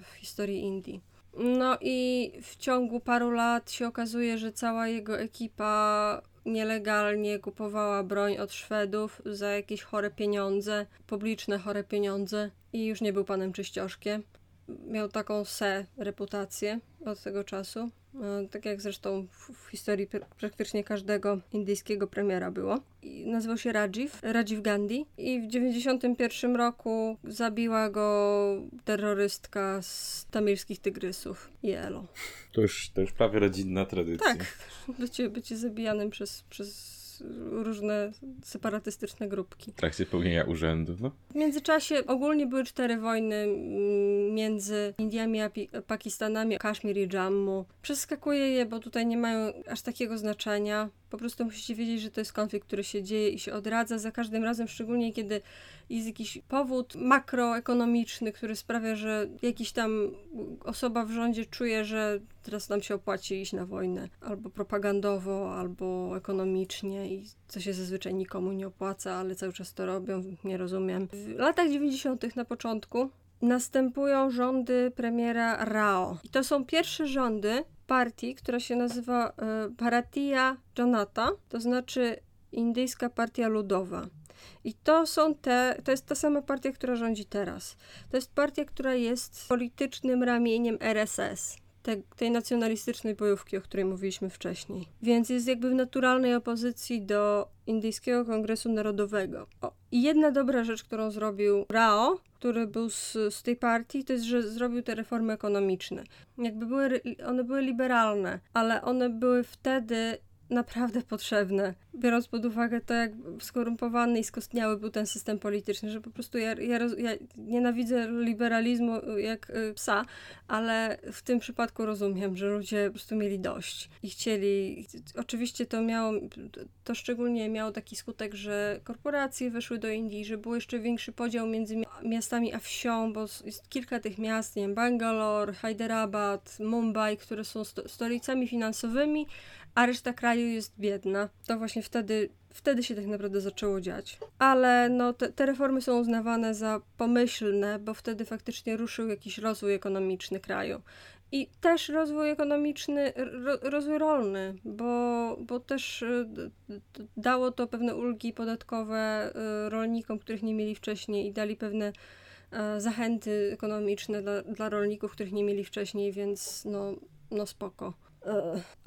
w historii Indii. No i w ciągu paru lat się okazuje, że cała jego ekipa nielegalnie kupowała broń od Szwedów za jakieś chore pieniądze, publiczne chore pieniądze i już nie był panem czyścioszkiem. Miał taką se reputację od tego czasu. E, tak jak zresztą w, historii praktycznie każdego indyjskiego premiera było. I nazywał się Rajiv, Rajiv Gandhi i w 91 roku zabiła go terrorystka z tamilskich tygrysów, Jelo. To już, to już prawie rodzinna tradycja. Tak, bycie, bycie zabijanym przez, przez różne separatystyczne grupki. W trakcie pełnienia urzędu, no. W międzyczasie ogólnie były cztery wojny mm, między Indiami a Pakistanami, Kaszmir i Jammu. Przeskakuję je, bo tutaj nie mają aż takiego znaczenia. Po prostu musicie wiedzieć, że to jest konflikt, który się dzieje i się odradza za każdym razem, szczególnie kiedy jest jakiś powód makroekonomiczny, który sprawia, że jakiś tam osoba w rządzie czuje, że teraz nam się opłaci iść na wojnę, albo propagandowo, albo ekonomicznie i co się zazwyczaj nikomu nie opłaca, ale cały czas to robią, nie rozumiem. W latach 90. na początku następują rządy premiera Rao. I to są pierwsze rządy partii, która się nazywa y, Bharatiya Janata, to znaczy Indyjska Partia Ludowa. I to są te, to jest ta sama partia, która rządzi teraz. To jest partia, która jest politycznym ramieniem RSS, te, tej nacjonalistycznej bojówki, o której mówiliśmy wcześniej. Więc jest jakby w naturalnej opozycji do Indyjskiego Kongresu Narodowego. O, I jedna dobra rzecz, którą zrobił Rao, który był z, z tej partii, to jest, że zrobił te reformy ekonomiczne. Jakby były, one były liberalne, ale one były wtedy naprawdę potrzebne, biorąc pod uwagę to, jak skorumpowany i skostniały był ten system polityczny, że po prostu ja, ja, ja nienawidzę liberalizmu jak y, psa, ale w tym przypadku rozumiem, że ludzie po prostu mieli dość i chcieli. Oczywiście to miało, to szczególnie miało taki skutek, że korporacje weszły do Indii, że był jeszcze większy podział między miastami a wsią, bo jest kilka tych miast, nie wiem, Bangalore, Hyderabad, Mumbai, które są sto stolicami finansowymi, a reszta kraju jest biedna. To właśnie wtedy, wtedy się tak naprawdę zaczęło dziać. Ale no, te, te reformy są uznawane za pomyślne, bo wtedy faktycznie ruszył jakiś rozwój ekonomiczny kraju. I też rozwój ekonomiczny, ro, rozwój rolny, bo, bo też y, dało to pewne ulgi podatkowe y, rolnikom, których nie mieli wcześniej i dali pewne y, zachęty ekonomiczne dla, dla rolników, których nie mieli wcześniej, więc no, no spoko.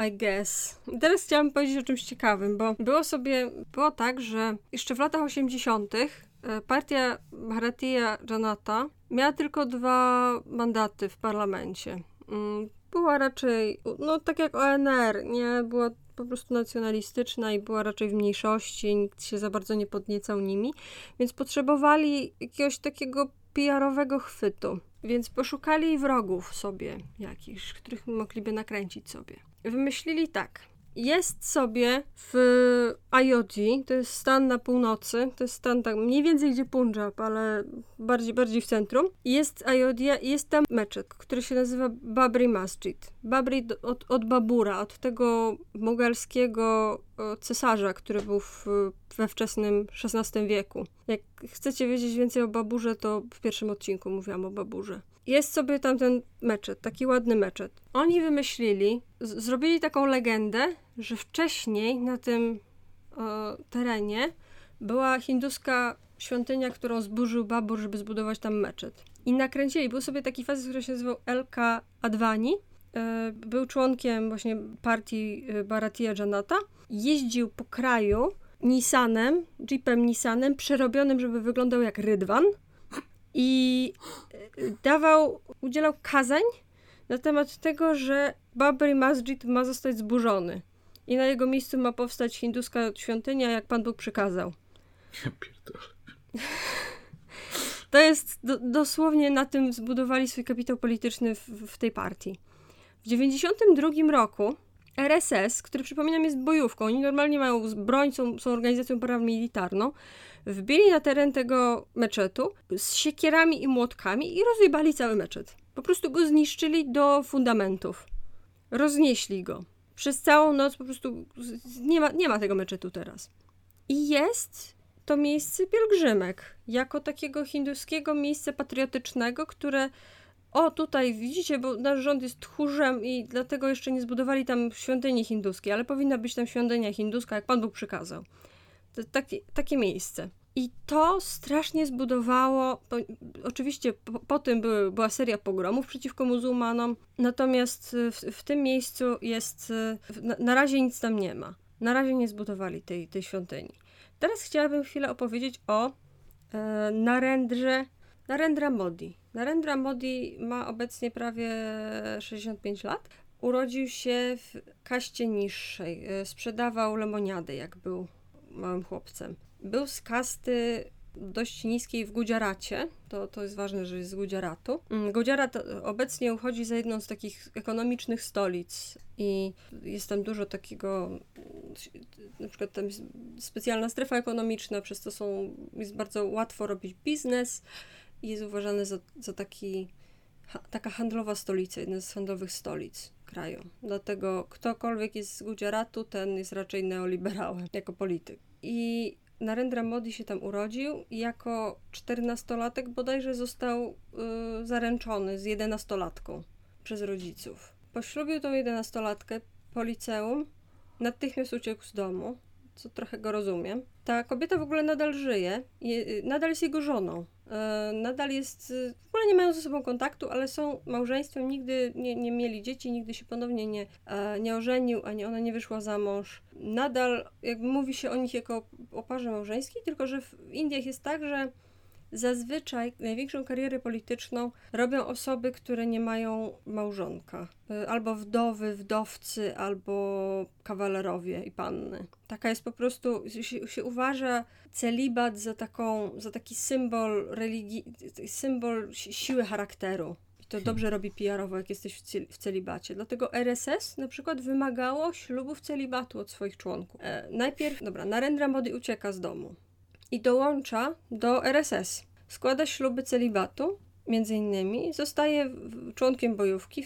I guess. Teraz chciałam powiedzieć o czymś ciekawym, bo było sobie, było tak, że jeszcze w latach 80. E, partia Bharatiya Janata miała tylko dwa mandaty w parlamencie. Mm, była raczej, no tak jak ONR, nie? Była po prostu nacjonalistyczna i była raczej w mniejszości, nikt się za bardzo nie podniecał nimi, więc potrzebowali jakiegoś takiego PR-owego chwytu. Więc poszukali wrogów sobie jakichś, których mogliby nakręcić sobie. Wymyślili tak. Jest sobie w Ayodhya, to jest stan na północy, to jest stan tak mniej więcej gdzie Punjab, ale bardziej, bardziej w centrum. Jest Ayodhya i jest tam meczet, który się nazywa Babri Masjid. Babri od, od Babura, od tego mogalskiego cesarza, który był w, we wczesnym XVI wieku. Jak chcecie wiedzieć więcej o Baburze, to w pierwszym odcinku mówiłam o Baburze. Jest sobie tam ten meczet, taki ładny meczet. Oni wymyślili, zrobili taką legendę, że wcześniej na tym terenie była hinduska świątynia, którą zburzył Babur, żeby zbudować tam meczet. I nakręcili, był sobie taki facet, który się nazywał Elka Advani, e, był członkiem właśnie partii e, Bharatiya Janata, jeździł po kraju Nissanem, jeepem Nissanem, przerobionym, żeby wyglądał jak Rydwan i e, dawał, udzielał kazań na temat tego, że Babri Masjid ma zostać zburzony i na jego miejscu ma powstać hinduska świątynia, jak Pan Bóg przykazał. Ja pierdolę. To jest do, dosłownie na tym zbudowali swój kapitał polityczny w, w tej partii. W 1992 roku RSS, który przypominam jest bojówką, oni normalnie mają broń, są, są organizacją paramilitarną, wbili na teren tego meczetu z siekierami i młotkami i rozjebali cały meczet. Po prostu go zniszczyli do fundamentów. Roznieśli go. Przez całą noc po prostu nie ma, nie ma tego meczetu teraz. I jest to miejsce pielgrzymek, jako takiego hinduskiego miejsca patriotycznego, które o tutaj widzicie, bo nasz rząd jest tchórzem i dlatego jeszcze nie zbudowali tam świątyni hinduskiej, ale powinna być tam świątynia hinduska, jak Pan Bóg przykazał. Takie, takie miejsce. I to strasznie zbudowało. Oczywiście po, po tym były, była seria pogromów przeciwko muzułmanom, natomiast w, w tym miejscu jest. Na, na, razie nic tam nie ma. Na razie nie zbudowali tej, tej świątyni. Teraz chciałabym chwilę opowiedzieć o e, Narendrze, Narendra Modi. Narendra Modi ma obecnie prawie 65 lat. Urodził się w kaście niższej. E, sprzedawał lemoniady, jak był małym chłopcem. Był z kasty dość niskiej w Gudziaracie. To, to jest ważne, że jest z Gudziaratu. Mm, Gudziarat obecnie uchodzi za jedną z takich ekonomicznych stolic i jest tam dużo takiego, na przykład tam jest specjalna strefa ekonomiczna, przez to są, jest bardzo łatwo robić biznes i jest uważany za, za taki, ha, taka handlowa stolica, jedna z handlowych stolic kraju. Dlatego ktokolwiek jest z Gudziaratu, ten jest raczej neoliberałem jako polityk. I Narendra Modi się tam urodził i jako czternastolatek bodajże został y, zaręczony z jedenastolatką przez rodziców. Poślubił tą jedenastolatkę po liceum, natychmiast uciekł z domu, co trochę go rozumiem. Ta kobieta w ogóle nadal żyje, y, nadal jest jego żoną. E, nadal jest, y, w ogóle nie mają ze sobą kontaktu, ale są małżeństwem, nigdy nie, nie mieli dzieci, nigdy się ponownie nie, e, nie ożenił, ani ona nie wyszła za mąż. Nadal jakby mówi się o nich jako o parze małżeńskiej, tylko że w Indiach jest tak, że Zazwyczaj największą karierę polityczną robią osoby, które nie mają małżonka. Y, albo wdowy, wdowcy, albo kawalerowie i panny. Taka jest po prostu, się, się uważa celibat za, taką, za taki symbol religii, symbol siły charakteru. I to dobrze robi PR-owo, jak jesteś w, w celibacie. Dlatego RSS na przykład wymagało ślubów celibatu od swoich członków. E, najpierw, dobra, Narendra Modi ucieka z domu i dołącza do RSS. Składa śluby celibatu, między innymi, zostaje członkiem bojówki.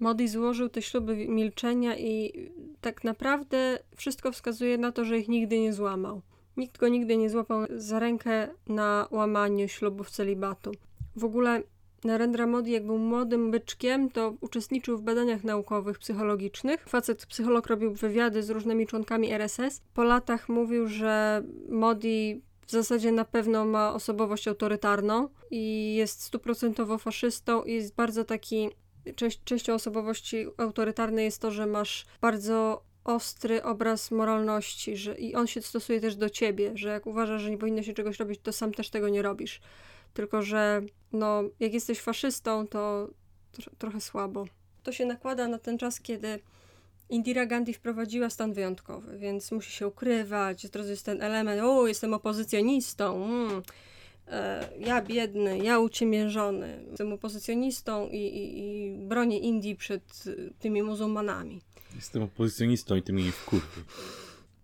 Modi złożył te śluby milczenia i tak naprawdę wszystko wskazuje na to, że ich nigdy nie złamał. Nikt go nigdy nie złapał za rękę na łamaniu ślubów celibatu. W ogóle Narendra Modi, jak był młodym byczkiem, to uczestniczył w badaniach naukowych, psychologicznych. Facet, psycholog, robił wywiady z różnymi członkami RSS. Po latach mówił, że Modi w zasadzie na pewno ma osobowość autorytarną i jest stuprocentowo faszystą i jest bardzo taki... Część, częścią osobowości autorytarnej jest to, że masz bardzo ostry obraz moralności że, i on się stosuje też do ciebie, że jak uważasz, że nie powinno się czegoś robić, to sam też tego nie robisz. Tylko, że no, jak jesteś faszystą, to tro trochę słabo. To się nakłada na ten czas, kiedy Indira Gandhi wprowadziła stan wyjątkowy, więc musi się ukrywać. Teraz jest ten element, o, jestem opozycjonistą. Mm. E, ja biedny, ja uciemiężony. Jestem opozycjonistą i, i, i bronię Indii przed tymi muzułmanami. Jestem opozycjonistą i tymi w kurwy.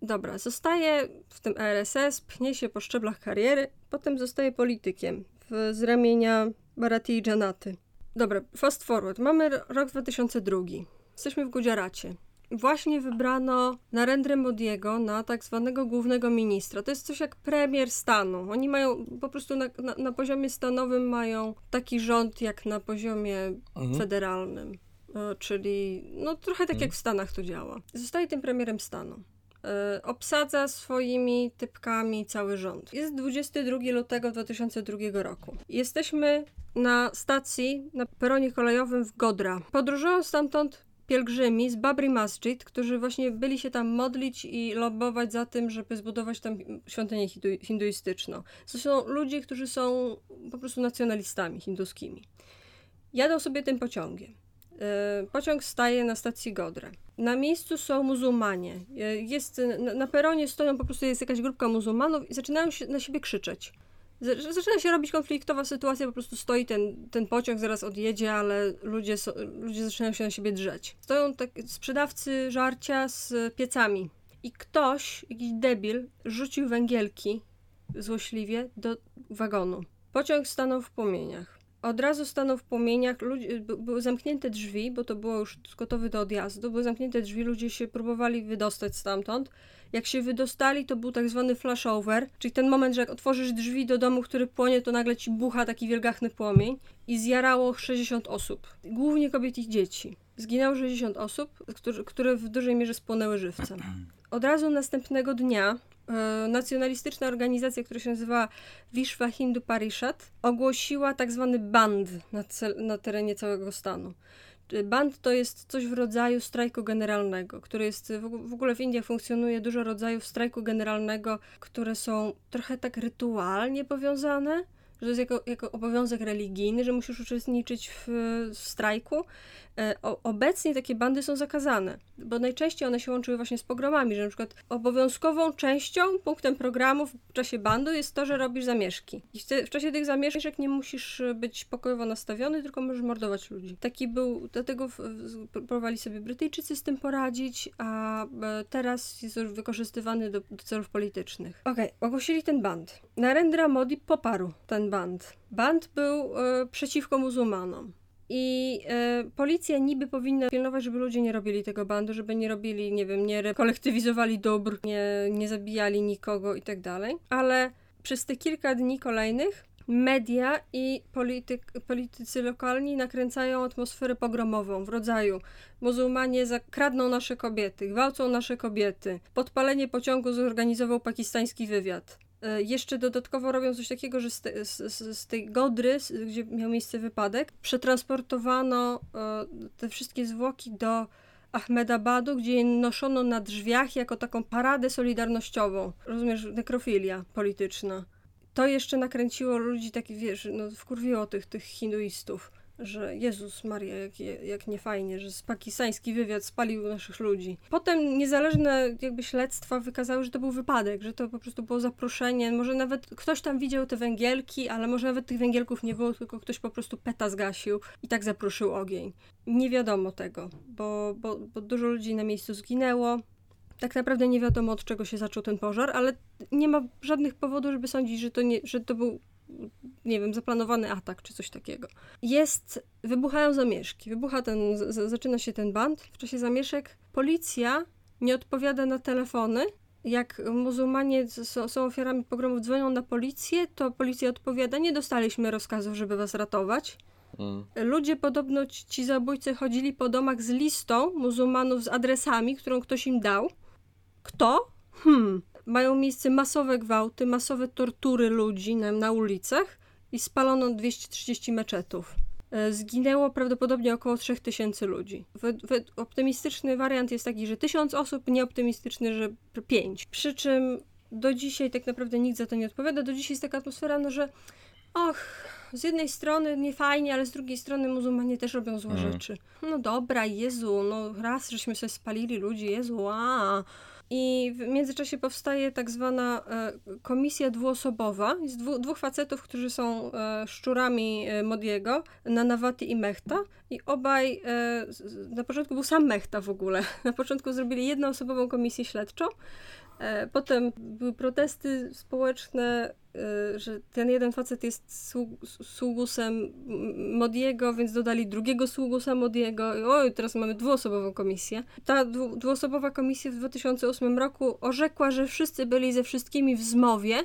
Dobra, zostaje w tym RSS, pchnie się po szczeblach kariery, potem zostaje politykiem z ramienia Bharati Janaty. Dobra, fast forward. Mamy rok 2002. Jesteśmy w Gudzaracie. Właśnie wybrano Narendrę Modiego na tak zwanego głównego ministra. To jest coś jak premier stanu. Oni mają po prostu na, na, na poziomie stanowym mają taki rząd jak na poziomie mhm. federalnym. E, czyli no trochę tak mhm. jak w Stanach to działa. Zostaje tym premierem stanu. E, obsadza swoimi typkami cały rząd. Jest 22 lutego 2002 roku. Jesteśmy na stacji, na peronie kolejowym w Godra. Podróżują stamtąd pielgrzymi z Babri Masjid, którzy właśnie byli się tam modlić i lobbować za tym, żeby zbudować tam świątynię hinduistyczną. To są ludzie, którzy są po prostu nacjonalistami hinduskimi. Jadą sobie tym pociągiem. E, pociąg staje na stacji Godre. Na miejscu są muzułmanie. E, jest, na peronie stoją po prostu jest jakaś grupka muzułmanów i zaczynają się na siebie krzyczeć. Zaczyna się robić konfliktowa sytuacja, po prostu stoi ten, ten pociąg, zaraz odjedzie, ale ludzie, ludzie zaczynają się na siebie drzeć. Stoją tak, sprzedawcy żarcia z piecami i ktoś, jakiś debil, rzucił węgielki złośliwie do wagonu. Pociąg stanął w płomieniach. Od razu stanął w płomieniach, ludzie, były zamknięte drzwi, bo to było już gotowe do odjazdu, były zamknięte drzwi, ludzie się próbowali wydostać stamtąd. Jak się wydostali, to był tak zwany flashover, czyli ten moment, że jak otworzysz drzwi do domu, który płonie, to nagle ci bucha taki wielgachny płomień i zjarało 60 osób, głównie kobiet i dzieci. Zginęło 60 osób, które, w dużej mierze spłonęły żywcem. Od razu następnego dnia nacjonalistyczna organizacja, która się nazywa Vishwa Hindu Parishad, ogłosiła tak zwany band na, cel, na terenie całego stanu. Band to jest coś w rodzaju strajku generalnego, który jest w ogóle w Indiach funkcjonuje dużo rodzajów strajku generalnego, które są trochę tak rytualnie powiązane że to jest jako, jako obowiązek religijny, że musisz uczestniczyć w, w strajku. E, o, obecnie takie bandy są zakazane, bo najczęściej one się łączyły właśnie z pogromami, że na przykład obowiązkową częścią, punktem programu w czasie bandu jest to, że robisz zamieszki. I w, te, w czasie tych zamieszek nie musisz być pokojowo nastawiony, tylko możesz mordować ludzi. Taki był, dlatego próbowali sobie Brytyjczycy z tym poradzić, a e, teraz jest już wykorzystywany do, do celów politycznych. Okej, okay, ogłosili ten band. Narendra Modi poparł ten band. Band był e, przeciwko muzułmanom. I e, policja niby powinna pilnować, żeby ludzie nie robili tego bandu, żeby nie robili, nie wiem, nie kolektywizowali dóbr, nie, nie zabijali nikogo i tak dalej. Ale przez te kilka dni kolejnych media i polityk, politycy lokalni nakręcają atmosferę pogromową w rodzaju muzułmanie zakradną nasze kobiety, gwałcą nasze kobiety, podpalenie pociągu zorganizował pakistański wywiad. E, jeszcze dodatkowo robią coś takiego, że z, te, z, z tej Godry, gdzie miał miejsce wypadek, przetransportowano e, te wszystkie zwłoki do Ahmedabadu, gdzie je noszono na drzwiach jako taką paradę solidarnościową. Rozumiesz, nekrofilia polityczna. To jeszcze nakręciło ludzi, taki wiesz, no wkurwiło tych, tych hinduistów że Jezus Maria, jak, jak niefajnie, że pakistański wywiad spalił naszych ludzi. Potem niezależne jakby śledztwa wykazały, że to był wypadek, że to po prostu było zaproszenie. Może nawet ktoś tam widział te węgielki, ale może nawet tych węgielków nie było, tylko ktoś po prostu peta zgasił i tak zaproszył ogień. Nie wiadomo tego, bo, bo, bo dużo ludzi na miejscu zginęło. Tak naprawdę nie wiadomo od czego się zaczął ten pożar, ale nie ma żadnych powodów, żeby sądzić, że to, nie, że to był nie wiem, zaplanowany atak czy coś takiego. Jest, wybuchają zamieszki, wybucha ten, z, zaczyna się ten band. W czasie zamieszek policja nie odpowiada na telefony. Jak muzułmanie są, są ofiarami pogromów, dzwonią na policję, to policja odpowiada, nie dostaliśmy rozkazów, żeby was ratować. Mm. Ludzie podobno, ci zabójcy chodzili po domach z listą muzułmanów z adresami, którą ktoś im dał. Kto? Hmm mają miejsce masowe gwałty, masowe tortury ludzi na, na ulicach i spalono 230 meczetów. E, zginęło prawdopodobnie około 3000 ludzi. We, we, optymistyczny wariant jest taki, że 1000 osób, nieoptymistyczny, że 5. Przy czym do dzisiaj tak naprawdę nikt za to nie odpowiada. Do dzisiaj jest taka atmosfera, no że och, z jednej strony nie fajnie, ale z drugiej strony muzułmanie też robią złe mm. rzeczy. No dobra, Jezu, no raz żeśmy sobie spalili ludzi, Jezu, a i w międzyczasie powstaje tak zwana e, komisja dwuosobowa. Jest dwu, dwóch facetów, którzy są e, szczurami e, Modiego, Nanawati i Mechta. I obaj, na początku był sam Mechta w ogóle. Na początku zrobili jednoosobową komisję śledczą. E, potem były protesty społeczne, e, że ten jeden facet jest sługusem Modiego, więc dodali drugiego sługusa Modiego. I oj, teraz mamy dwuosobową komisję. Ta dwuosobowa komisja w 2008 roku orzekła, że wszyscy byli ze wszystkimi w zmowie,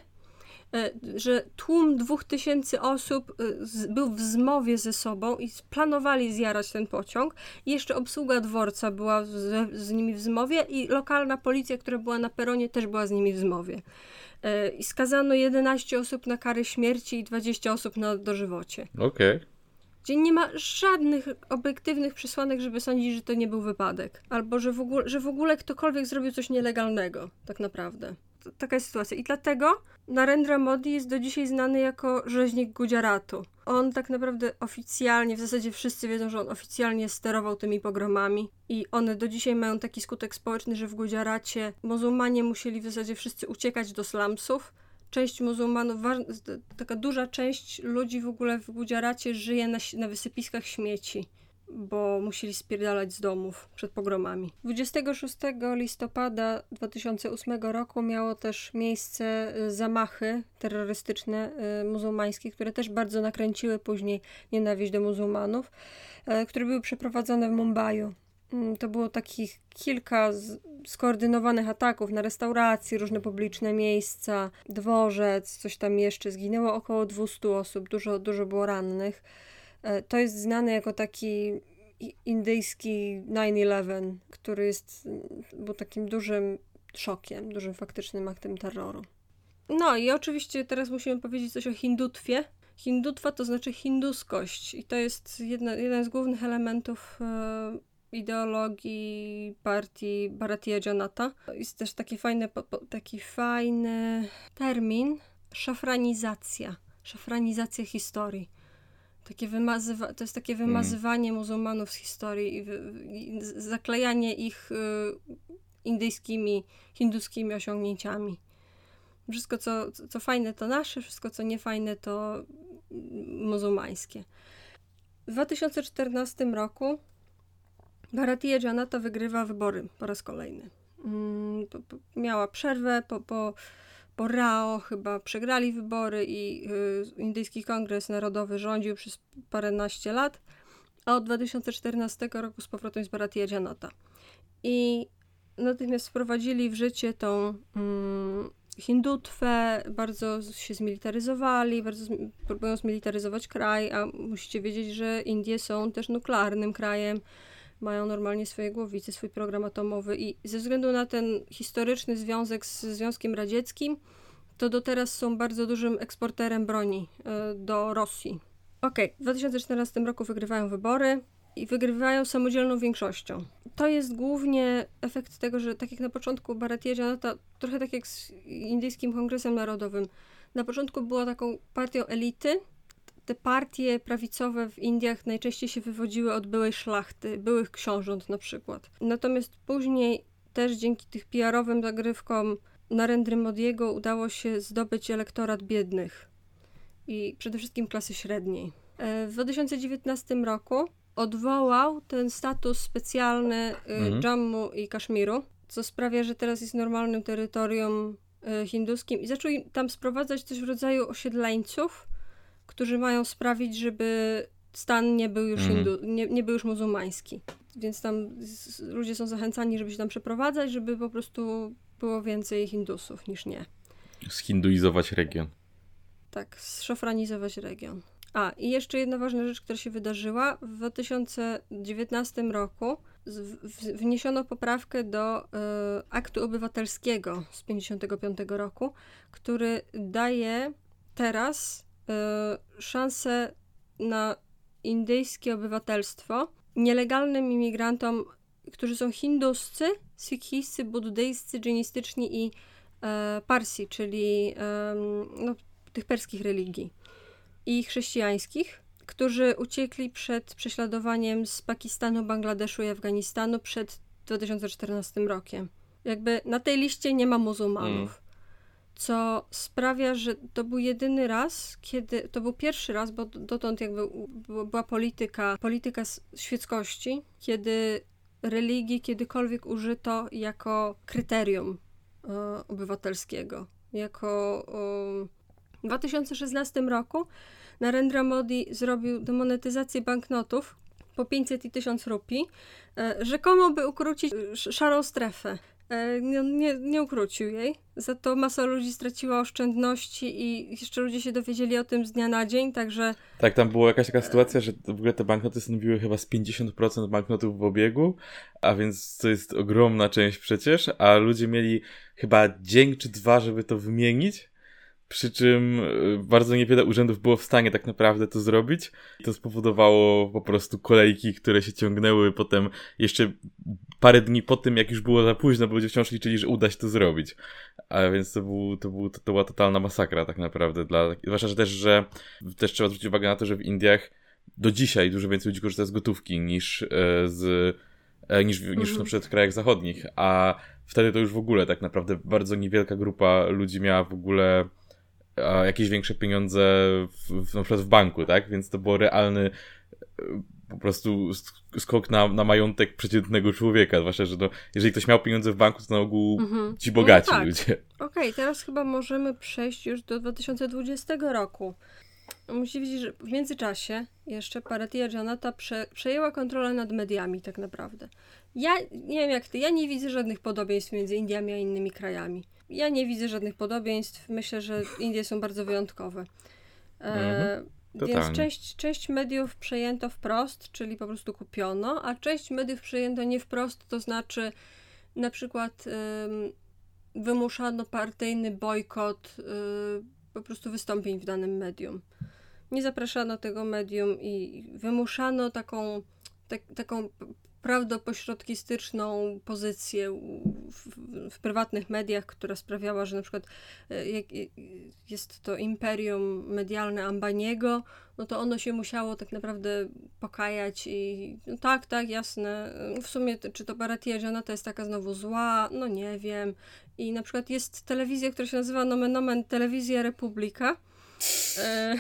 że tłum dwóch tysięcy osób e, był w zmowie ze sobą i planowali zjarać ten pociąg. I jeszcze obsługa dworca była z, z nimi w zmowie i lokalna policja, która była na peronie, też była z nimi w zmowie. E, I skazano 11 osób na karę śmierci i 20 osób na dożywocie. Okej. Okay gdzie nie ma żadnych obiektywnych przesłanek, żeby sądzić, że to nie był wypadek, albo że w ogóle, że w ogóle ktokolwiek zrobił coś nielegalnego, tak naprawdę taka jest sytuacja. I dlatego Narendra Modi jest do dzisiaj znany jako rzeźnik Gujaratu. On tak naprawdę oficjalnie, w zasadzie wszyscy wiedzą, że on oficjalnie sterował tymi pogromami i one do dzisiaj mają taki skutek społeczny, że w Gujaracie muzułmanie musieli w zasadzie wszyscy uciekać do slumsów. Część muzułmanów, taka duża część ludzi w ogóle w Gujaracie żyje na, na wysypiskach śmieci bo musieli spierdalać z domów przed pogromami. 26 listopada 2008 roku miało też miejsce y, zamachy terrorystyczne y, muzułmańskie, które też bardzo nakręciły później nienawiść do muzułmanów, y, które były przeprowadzone w Mumbai. Mm, to było takich kilka skoordynowanych ataków na restauracje, różne publiczne miejsca, dworzec, coś tam jeszcze. Zginęło około 200 osób, dużo, dużo było rannych. E, to jest znane jako taki indyjski 9-11, który jest był takim dużym szokiem, dużym faktycznym aktem terroru. No i oczywiście teraz musimy powiedzieć coś o hindutwie. Hindutwa to znaczy hinduskość i to jest jedna, jeden z głównych elementów e, ideologii partii Bharatiya Janata. Jest też taki fajny, taki fajny termin szafranizacja, szafranizacja historii takie wymazywa- to jest takie mm. wymazywanie mm. muzułmanów z historii i, i zaklejanie ich y, indyjskimi, hinduskimi osiągnięciami. Wszystko, co, co fajne, to nasze, wszystko, co niefajne, to muzułmańskie. W 2014 roku Bharatiya Janata wygrywa wybory po raz kolejny. Mm, miała przerwę po, po po Rao chyba przegrali wybory i y, Indyjski Kongres Narodowy rządził przez paręnaście lat, a od 2014 roku z powrotem jest Bharatiya Janata. I natychmiast wprowadzili w życie tą mm, hindutwę, bardzo się zmilitaryzowali, bardzo zmi próbują zmilitaryzować kraj, a musicie wiedzieć, że Indie są też nuklearnym krajem, mają normalnie swoje głowice, swój program atomowy i ze względu na ten historyczny związek z Związkiem Radzieckim, to do teraz są bardzo dużym eksporterem broni y, do Rosji. Okej, okay. w 2014 roku wygrywają wybory i wygrywają samodzielną większością. To jest głównie efekt tego, że tak jak na początku Bharatiya Janata, trochę tak jak z Indyjskim Kongresem Narodowym, na początku była taką partią elity, te partie prawicowe w Indiach najczęściej się wywodziły od byłej szlachty, byłych książąt na przykład. Natomiast później też dzięki tych PR-owym zagrywkom Narendry Modiego udało się zdobyć elektorat biednych i przede wszystkim klasy średniej. E, w 2019 roku odwołał ten status specjalny e, mhm. Jammu i Kaszmiru, co sprawia, że teraz jest normalnym terytorium e, hinduskim i zaczął tam sprowadzać coś w rodzaju osiedleńców, którzy mają sprawić, żeby stan nie był już, mm. hindu, nie, nie był już muzułmański. Więc tam ludzie są zachęcani, żeby się tam przeprowadzać, żeby po prostu było więcej hindusów niż nie. Zhinduizować region. Tak, zszofranizować region. A, i jeszcze jedna ważna rzecz, która się wydarzyła. W 2019 roku wniesiono poprawkę do y, aktu obywatelskiego z 1955 roku, który daje teraz Y, szansę na indyjskie obywatelstwo nielegalnym imigrantom, którzy są hinduscy, sikhijscy, buddyjscy, dżinistyczni i e, parsi, czyli e, no, tych perskich religii i chrześcijańskich, którzy uciekli przed prześladowaniem z Pakistanu, Bangladeszu i Afganistanu przed 2014 rokiem. Jakby na tej liście nie ma muzułmanów. Co sprawia, że to był jedyny raz, kiedy, to był pierwszy raz, bo dotąd jakby była polityka, polityka świeckości, kiedy religii kiedykolwiek użyto jako kryterium e, obywatelskiego. Jako e, w 2016 roku Narendra Modi zrobił demonetyzację banknotów po 500 i 1000 rupii, e, rzekomo by ukrócić szarą strefę. E, nie, nie, nie ukrócił jej. Za to masa ludzi straciła oszczędności i jeszcze ludzie się dowiedzieli o tym z dnia na dzień, także... Tak, tam była jakaś taka sytuacja, że w ogóle te banknoty stanowiły chyba z 50% banknotów w obiegu, a więc to jest ogromna część przecież, a ludzie mieli chyba dzień czy dwa, żeby to wymienić, przy czym e, bardzo niewiele urzędów było w stanie tak naprawdę to zrobić. To spowodowało po prostu kolejki, które się ciągnęły potem jeszcze parę dni po tym, jak już było za późno, bo ludzie wciąż liczyli, że uda się to zrobić. A więc to, był, to, był, to, to była totalna masakra tak naprawdę. Dla, zwłaszcza, że też, że też trzeba zwrócić uwagę na to, że w Indiach do dzisiaj dużo więcej ludzi korzysta z gotówki niż e, z e, niż, niż mhm. na przykład w krajach zachodnich, a wtedy to już w ogóle tak naprawdę bardzo niewielka grupa ludzi miała w ogóle jakieś większe pieniądze w, w, na przykład w banku, tak? Więc to było realny po prostu skok na, na majątek przeciętnego człowieka, zwłaszcza, że no, jeżeli ktoś miał pieniądze w banku, to na ogół mhm. ci bogaci no tak. ludzie. Okej, okay, teraz chyba możemy przejść już do 2020 roku. Musi wiedzieć, że w międzyczasie jeszcze Paratia Janata prze, przejęła kontrolę nad mediami tak naprawdę. Ja nie wiem jak ty, ja nie widzę żadnych podobieństw między Indiami a innymi krajami. Ja nie widzę żadnych podobieństw. Myślę, że Indie są bardzo wyjątkowe. E, mhm. Więc część, część mediów przejęto wprost, czyli po prostu kupiono, a część mediów przejęto nie wprost, to znaczy na przykład ym, wymuszano partyjny bojkot y, po prostu wystąpień w danym medium. Nie zapraszano tego medium i wymuszano taką, tak, taką prawdopośrodkistyczną pozycję w, w, prywatnych mediach, która sprawiała, że na przykład e, jest to imperium medialne Ambaniego, no to ono się musiało tak naprawdę pokajać i no tak, tak, jasne. W sumie czy to Baratia to jest taka znowu zła? No nie wiem. I na przykład jest telewizja, która się nazywa nomen omen Telewizja Republika. E,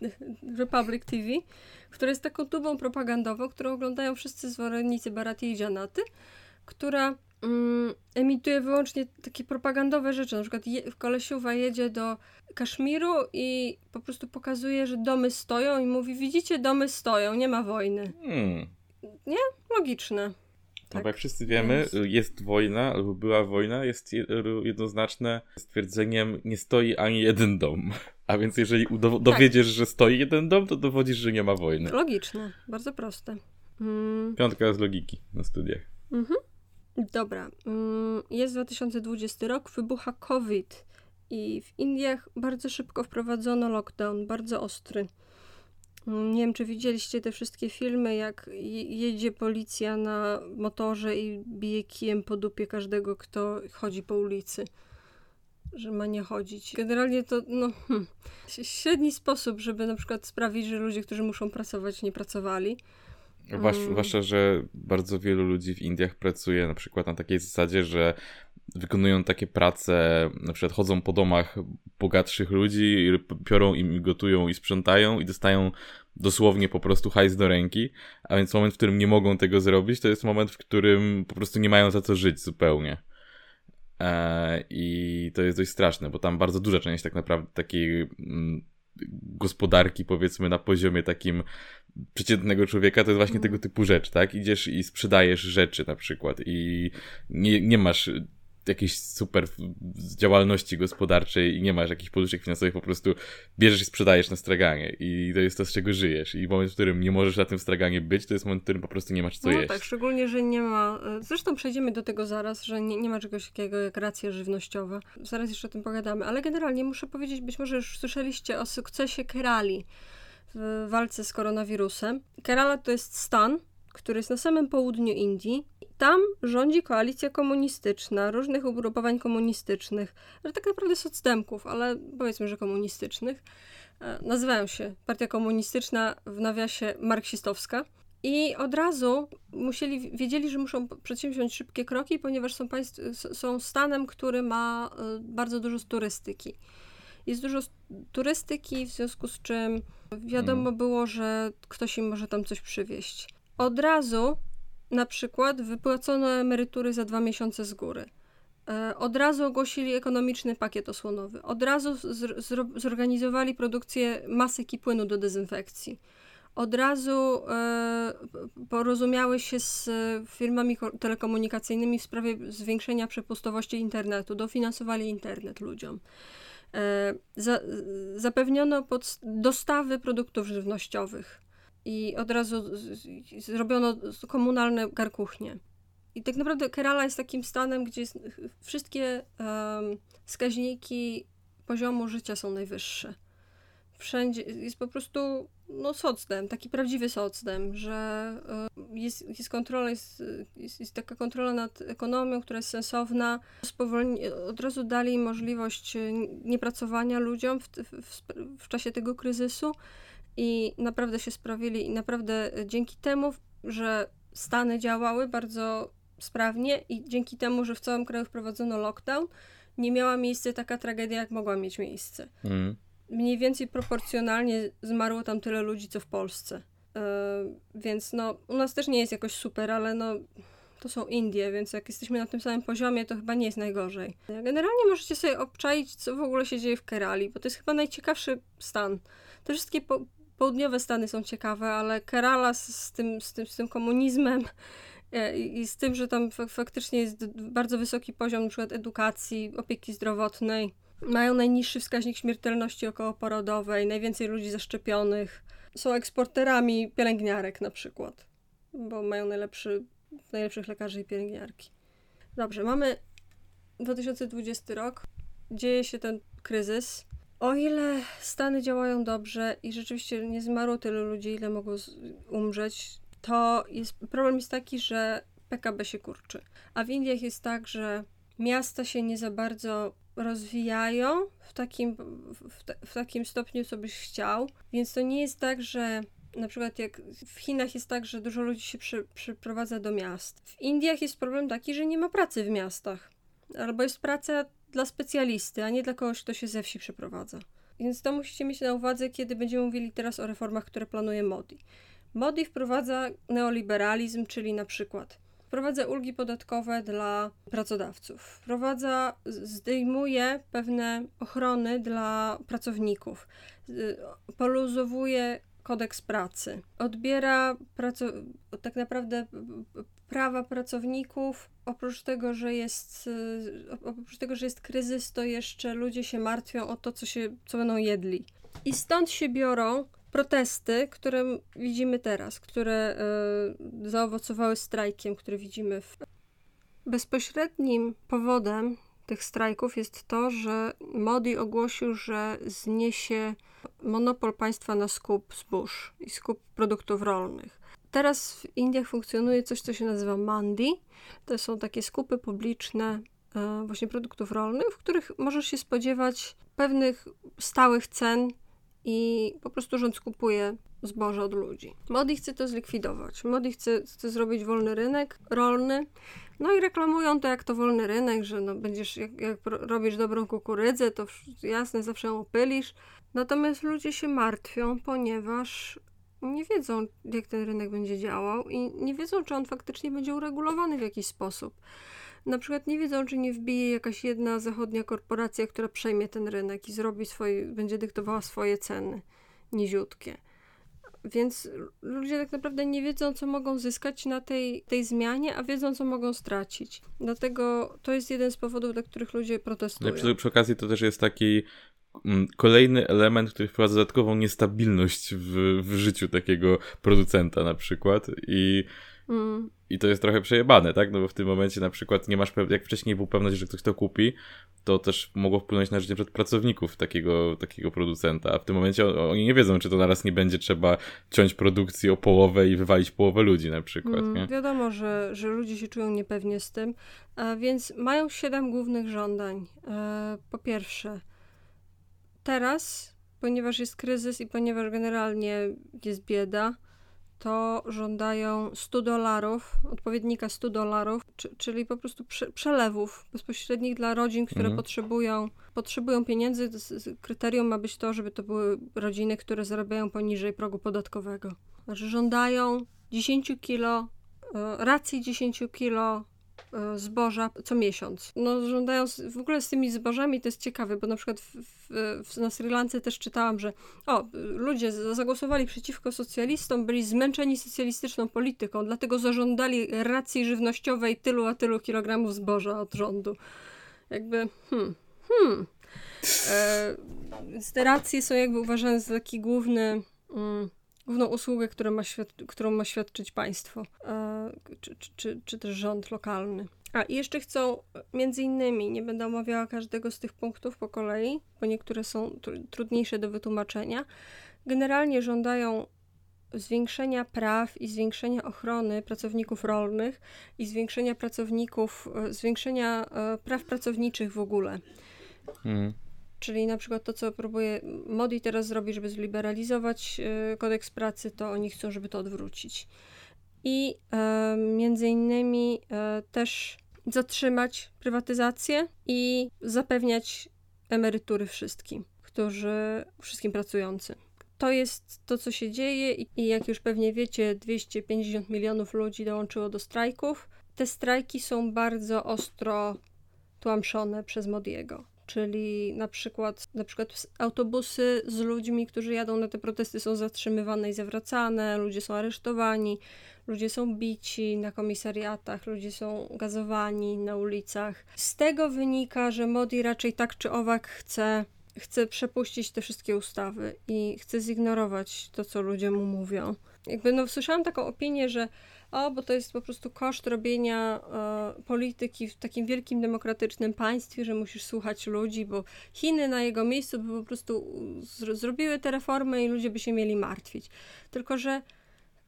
Republic TV która jest taką tubą propagandową, którą oglądają wszyscy zwolennicy Baraty i Janaty, która mm, emituje wyłącznie takie propagandowe rzeczy. Na przykład je, kolesiuwa jedzie do Kaszmiru i po prostu pokazuje, że domy stoją i mówi, widzicie, domy stoją, nie ma wojny. Hmm. Nie? Logiczne. Tak. No jak wszyscy wiemy, Więc... jest wojna, albo była wojna, jest jednoznaczne stwierdzeniem, nie stoi ani jeden dom. A więc jeżeli tak. dowiedziesz, tak. że stoi jeden dom, to dowodzisz, że nie ma wojny. Logiczne, bardzo proste. Mm. Piątka z logiki na studiach. Mhm. Dobra. Mm, jest 2020 rok, wybucha COVID i w Indiach bardzo szybko wprowadzono lockdown, bardzo ostry. Nie wiem, czy widzieliście te wszystkie filmy, jak jedzie policja na motorze i bije kijem po dupie każdego, kto chodzi po ulicy że ma nie chodzić. Generalnie to, no, hmm, średni sposób, żeby na przykład sprawić, że ludzie, którzy muszą pracować, nie pracowali. Zwłaszcza, um. zwłaszcza, że bardzo wielu ludzi w Indiach pracuje na przykład na takiej zasadzie, że wykonują takie prace, na przykład chodzą po domach bogatszych ludzi, piorą im, gotują i sprzątają i dostają dosłownie po prostu hajs do ręki, a więc moment, w którym nie mogą tego zrobić, to jest moment, w którym po prostu nie mają za co żyć zupełnie. E, I to jest dość straszne, bo tam bardzo duża część tak naprawdę takiej mm, gospodarki, powiedzmy, na poziomie takim przeciętnego człowieka, to jest właśnie mm. tego typu rzecz, tak? Idziesz i sprzedajesz rzeczy na przykład i nie, nie masz jakiejś super działalności gospodarczej i nie masz jakichś poduszek finansowych, po prostu bierzesz i sprzedajesz na straganie i to jest to, z czego żyjesz. I moment, w którym nie możesz na tym straganie być, to jest moment, w którym po prostu nie masz co no, jeść. tak, szczególnie, że nie ma, e, zresztą przejdziemy do tego zaraz, że nie, nie ma czegoś takiego jak racje żywnościowe. Zaraz jeszcze o tym pogadamy, ale generalnie muszę powiedzieć, być może już słyszeliście o sukcesie Kerali w walce z koronawirusem. Kerala to jest stan, który jest na samym południu Indii. Tam rządzi koalicja komunistyczna, różnych ugrupowań komunistycznych, tak naprawdę socdemków, ale powiedzmy, że komunistycznych. E, nazywają się Partia Komunistyczna, w nawiasie marksistowska. I od razu musieli, wiedzieli, że muszą przedsięwziąć szybkie kroki, ponieważ są, państw, są stanem, który ma e, bardzo dużo turystyki. Jest dużo turystyki, w związku z czym wiadomo mm. było, że ktoś im może tam coś przywieźć. Od razu na przykład wypłacono emerytury za dwa miesiące z góry. E, od razu ogłosili ekonomiczny pakiet osłonowy. Od razu zorganizowali produkcję masyki płynu do dezynfekcji. Od razu e, porozumiały się z firmami telekomunikacyjnymi w sprawie zwiększenia przepustowości internetu. Dofinansowali internet ludziom. E, za, zapewniono dostawy produktów żywnościowych i od razu zrobiono komunalne garkuchnie. I tak naprawdę Kerala jest takim stanem, gdzie wszystkie um, wskaźniki poziomu życia są najwyższe. Wszędzie jest po prostu no, socdem, taki prawdziwy socdem, że jest, jest kontrola, jest, jest, jest, taka kontrola nad ekonomią, która jest sensowna. Spowolni, od razu dali możliwość niepracowania ludziom w, w, w czasie tego kryzysu i naprawdę się sprawili i naprawdę dzięki temu, że Stany działały bardzo sprawnie i dzięki temu, że w całym kraju wprowadzono lockdown, nie miała miejsca taka tragedia, jak mogła mieć miejsce. Mm. Mniej więcej proporcjonalnie zmarło tam tyle ludzi, co w Polsce. więc no, u nas też nie jest jakoś super, ale no, to są Indie, więc jak jesteśmy na tym samym poziomie, to chyba nie jest najgorzej. Generalnie możecie sobie obczaić, co w ogóle się dzieje w Kerali, bo to jest chyba najciekawszy stan. Te wszystkie po południowe stany są ciekawe, ale Kerala z, z, tym, z, tym, z tym komunizmem e, i z tym, że tam faktycznie jest bardzo wysoki poziom np. edukacji, opieki zdrowotnej, mają najniższy wskaźnik śmiertelności okołoporodowej, najwięcej ludzi zaszczepionych, są eksporterami pielęgniarek na przykład, bo mają najlepszy, najlepszych lekarzy i pielęgniarki. Dobrze, mamy 2020 rok, dzieje się ten kryzys. O ile Stany działają dobrze i rzeczywiście nie zmarło tylu ludzi, ile mogło umrzeć, to jest, problem jest taki, że PKB się kurczy. A w Indiach jest tak, że miasta się nie za bardzo rozwijają w takim, w, w takim stopniu, co byś chciał. Więc to nie jest tak, że na przykład jak w Chinach jest tak, że dużo ludzi się przy, przyprowadza do miast. W Indiach jest problem taki, że nie ma pracy w miastach. Albo jest praca dla specjalisty, a nie dla kogoś, kto się ze wsi przeprowadza. Więc to musicie mieć na uwadze, kiedy będziemy mówili teraz o reformach, które planuje Modi. Modi wprowadza neoliberalizm, czyli na przykład wprowadza ulgi podatkowe dla pracodawców, wprowadza, zdejmuje pewne ochrony dla pracowników, poluzowuje kodeks pracy, odbiera praco- tak naprawdę prawa pracowników. Oprócz tego, że jest, oprócz tego, że jest kryzys, to jeszcze ludzie się martwią o to, co, się, co będą jedli. I stąd się biorą protesty, które widzimy teraz, które y, zaowocowały strajkiem, który widzimy w. Bezpośrednim powodem tych strajków jest to, że Modi ogłosił, że zniesie monopol państwa na skup zbóż i skup produktów rolnych. Teraz w Indiach funkcjonuje coś, co się nazywa mandi. To są takie skupy publiczne y, właśnie produktów rolnych, w których możesz się spodziewać pewnych stałych cen i po prostu rząd skupuje zboże od ludzi. Modi chce to zlikwidować. Modi chce, chce zrobić wolny rynek rolny. No i reklamują to jak to wolny rynek, że no będziesz, jak, jak robisz dobrą kukurydzę, to jasne, zawsze ją opylisz. Natomiast ludzie się martwią, ponieważ nie wiedzą, jak ten rynek będzie działał i nie wiedzą, czy on faktycznie będzie uregulowany w jakiś sposób na przykład nie wiedzą, czy nie wbije jakaś jedna zachodnia korporacja, która przejmie ten rynek i zrobi swoje, będzie dyktowała swoje ceny niziutkie. Więc ludzie tak naprawdę nie wiedzą, co mogą zyskać na tej, tej zmianie, a wiedzą, co mogą stracić. Dlatego to jest jeden z powodów, dla których ludzie protestują. No przy, przy okazji to też jest taki mm, kolejny element, który wprowadza dodatkową niestabilność w, w życiu takiego producenta na przykład i Mm. I to jest trochę przejebane, tak? No bo w tym momencie na przykład nie masz, jak wcześniej był pewność, że ktoś to kupi, to też mogło wpłynąć na życie przed pracowników takiego, takiego producenta. A w tym momencie oni nie wiedzą, czy to naraz nie będzie trzeba ciąć produkcji o połowę i wywalić połowę ludzi na przykład. Mm, wiadomo, że, że ludzie się czują niepewnie z tym, a więc mają siedem głównych żądań. E, po pierwsze, teraz, ponieważ jest kryzys i ponieważ generalnie jest bieda, to żądają 100 dolarów, odpowiednika 100 dolarów, czyli po prostu prze, przelewów bezpośrednich dla rodzin, które mhm. potrzebują, potrzebują pieniędzy. Kryterium ma być to, żeby to były rodziny, które zarabiają poniżej progu podatkowego. Znaczy żądają 10 kilo, e, racji 10 kilo zboża co miesiąc. No, żądają, w ogóle z tymi zbożami to jest ciekawe, bo na przykład w, w, na Sri Lance też czytałam, że o, ludzie zagłosowali przeciwko socjalistom, byli zmęczeni socjalistyczną polityką, dlatego zażądali racji żywnościowej tylu a tylu kilogramów zboża od rządu. Jakby, hmm, hmm. E, więc te racje są jakby uważane za taki główny... Mm, główną usługę, którą ma, świad- którą ma świadczyć państwo, e, czy, czy, czy, też rząd lokalny. A i jeszcze chcą, między innymi, nie będę omawiała każdego z tych punktów po kolei, bo niektóre są tr- trudniejsze do wytłumaczenia. Generalnie żądają zwiększenia praw i zwiększenia ochrony pracowników rolnych i zwiększenia pracowników, e, zwiększenia e, praw pracowniczych w ogóle. Hmm. Czyli na przykład to, co próbuje Modi teraz zrobić, żeby zliberalizować y, kodeks pracy, to oni chcą, żeby to odwrócić. I e, między innymi e, też zatrzymać prywatyzację i zapewniać emerytury wszystkim, którzy, wszystkim pracującym. to jest to, co się dzieje i jak już pewnie wiecie, 250 milionów ludzi dołączyło do strajków. Te strajki są bardzo ostro tłamszone przez Modiego. Czyli na przykład, na przykład autobusy z ludźmi, którzy jadą na te protesty są zatrzymywane i zawracane, ludzie są aresztowani, ludzie są bici na komisariatach, ludzie są gazowani na ulicach. Z tego wynika, że Modi raczej tak czy owak chce chce przepuścić te wszystkie ustawy i chce zignorować to, co ludzie mu mówią. Jakby no, słyszałam taką opinię, że o, bo to jest po prostu koszt robienia e, polityki w takim wielkim demokratycznym państwie, że musisz słuchać ludzi, bo Chiny na jego miejscu by po prostu zrobiły te reformy i ludzie by się mieli martwić. Tylko, że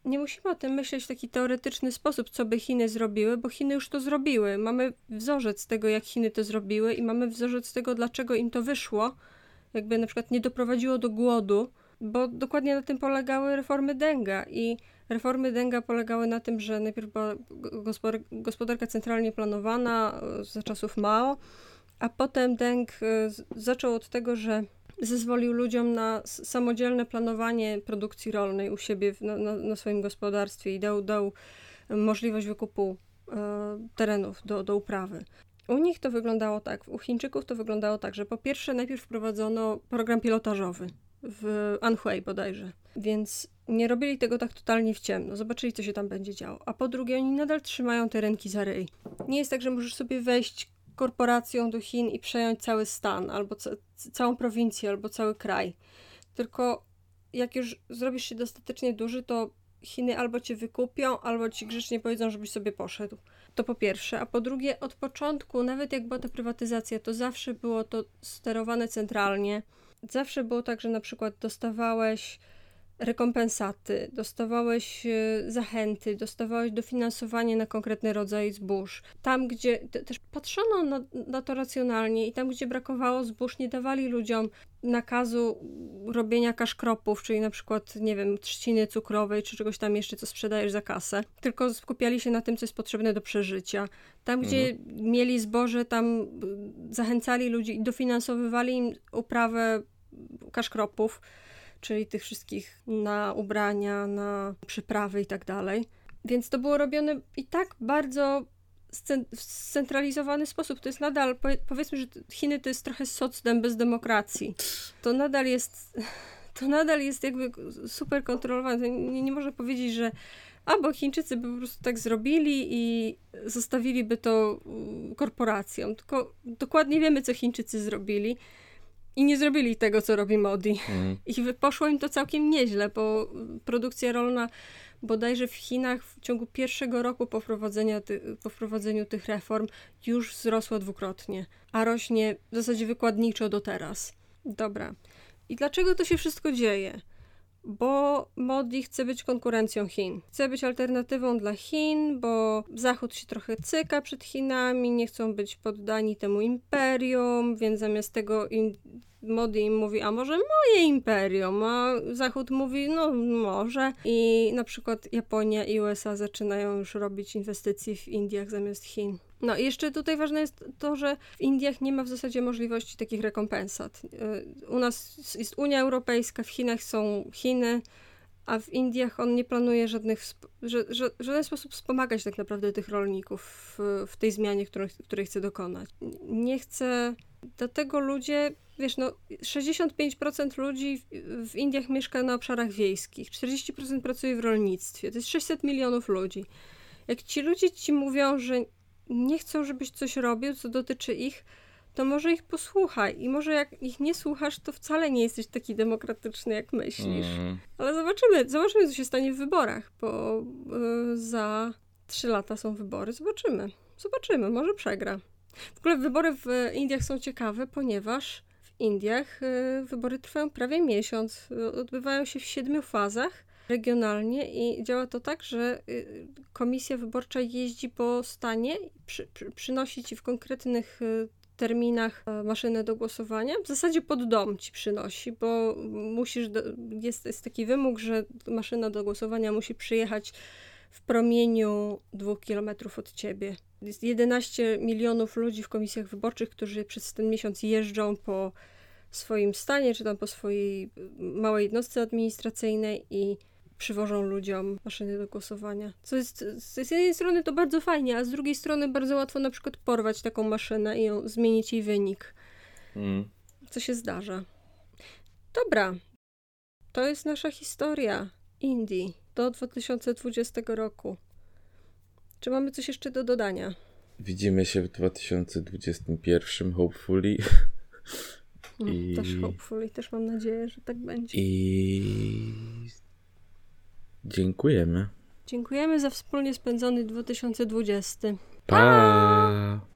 nie musimy o tym myśleć w taki teoretyczny sposób, co by Chiny zrobiły, bo Chiny już to zrobiły. Mamy wzorzec tego, jak Chiny to zrobiły i mamy wzorzec tego, dlaczego im to wyszło. Jakby na przykład nie doprowadziło do głodu, bo dokładnie na tym polegały reformy Denga i reformy Denga polegały na tym, że najpierw była gospodarka centralnie planowana e, za czasów Mao, a potem Deng e, zaczął od tego, że zezwolił ludziom na samodzielne planowanie produkcji rolnej u siebie na, na, na swoim gospodarstwie i dał, dał możliwość wykupu e, terenów do, do uprawy. U nich to wyglądało tak, u Chińczyków to wyglądało tak, że po pierwsze najpierw wprowadzono program pilotażowy w Anhui bodajże, więc nie robili tego tak totalnie w ciemno, zobaczyli co się tam będzie działo. A po drugie oni nadal trzymają te ręki za ryj. Nie jest tak, że możesz sobie wejść korporacją do Chin i przejąć cały stan, albo ca całą prowincję, albo cały kraj. Tylko jak już zrobisz się dostatecznie duży, to Chiny albo cię wykupią, albo ci grzecznie powiedzą, żebyś sobie poszedł. To po pierwsze. A po drugie, od początku, nawet jak była ta prywatyzacja, to zawsze było to sterowane centralnie. Zawsze było tak, że na przykład dostawałeś rekompensaty, dostawałeś e, zachęty, dostawałeś dofinansowanie na konkretny rodzaj zbóż. Tam, gdzie też patrzono na, na, to racjonalnie i tam, gdzie brakowało zbóż, nie dawali ludziom nakazu robienia kaszkropów, czyli na przykład, nie wiem, trzciny cukrowej, czy czegoś tam jeszcze, co sprzedajesz za kasę, tylko skupiali się na tym, co jest potrzebne do przeżycia. Tam, gdzie mhm. mieli zboże, tam zachęcali ludzi i dofinansowywali im uprawę kaszkropów czyli tych wszystkich na ubrania, na przyprawy i tak dalej. Więc to było robione i tak bardzo scentralizowany sposób. To jest nadal, powiedzmy, że Chiny to jest trochę socdem bez demokracji. To nadal jest, to nadal jest jakby super kontrolowane. Nie, nie można powiedzieć, że albo Chińczycy by po prostu tak zrobili i zostawiliby to mm, korporacjom. Tylko dokładnie wiemy, co Chińczycy zrobili. I nie zrobili tego, co robi Modi. Mm. I poszło im to całkiem nieźle, bo produkcja rolna bodajże w Chinach w ciągu pierwszego roku po, ty, po wprowadzeniu tych reform już wzrosła dwukrotnie, a rośnie w zasadzie wykładniczo do teraz. Dobra. I dlaczego to się wszystko dzieje? Bo Modi chce być konkurencją Chin. Chce być alternatywą dla Chin, bo Zachód się trochę cyka przed Chinami, nie chcą być poddani temu imperium, więc zamiast tego in, Modi im mówi, a może moje imperium, a Zachód mówi, no może. I na przykład Japonia i USA zaczynają już robić inwestycje w Indiach zamiast Chin. No i jeszcze tutaj ważne jest to, że w Indiach nie ma w zasadzie możliwości takich rekompensat. Y, u nas jest Unia Europejska, w Chinach są Chiny, a w Indiach on nie planuje żadnych, że, że, żaden sposób wspomagać tak naprawdę tych rolników w, w tej zmianie, której, której chce dokonać. Nie chce, dlatego ludzie, wiesz, no 65% ludzi w, w Indiach mieszka na obszarach wiejskich, 40% pracuje w rolnictwie, to jest 600 milionów ludzi. Jak ci ludzie ci mówią, że nie chcą, żebyś coś robił, co dotyczy ich, to może ich posłuchaj. I może jak ich nie słuchasz, to wcale nie jesteś taki demokratyczny, jak myślisz. Mm. Ale zobaczymy, zobaczymy, co się stanie w wyborach, bo y, za trzy lata są wybory. Zobaczymy. Zobaczymy, może przegra. W ogóle wybory w Indiach są ciekawe, ponieważ w Indiach y, wybory trwają prawie miesiąc. Odbywają się w siedmiu fazach regionalnie i działa to tak, że y, komisja wyborcza jeździ po stanie, przy, przy, przynosi ci w konkretnych y, terminach e, maszynę do głosowania. W zasadzie pod dom ci przynosi, bo musisz, jest, jest taki wymóg, że maszyna do głosowania musi przyjechać w promieniu dwóch kilometrów od ciebie. Jest 11 milionów ludzi w komisjach wyborczych, którzy przez ten miesiąc jeżdżą po swoim stanie, czy tam po swojej małej jednostce administracyjnej i przywożą ludziom maszyny do głosowania. Co jest, z jednej strony to bardzo fajnie, a z drugiej strony bardzo łatwo na przykład porwać taką maszynę i ją, zmienić jej wynik. Mm. Co się zdarza. Dobra. To jest nasza historia Indii do 2020 roku. Czy mamy coś jeszcze do dodania? Widzimy się w 2021, hopefully. No, I... Też hopefully, też mam nadzieję, że tak będzie. I dziękujemy. Dziękujemy za wspólnie spędzony 2020. Pa! pa!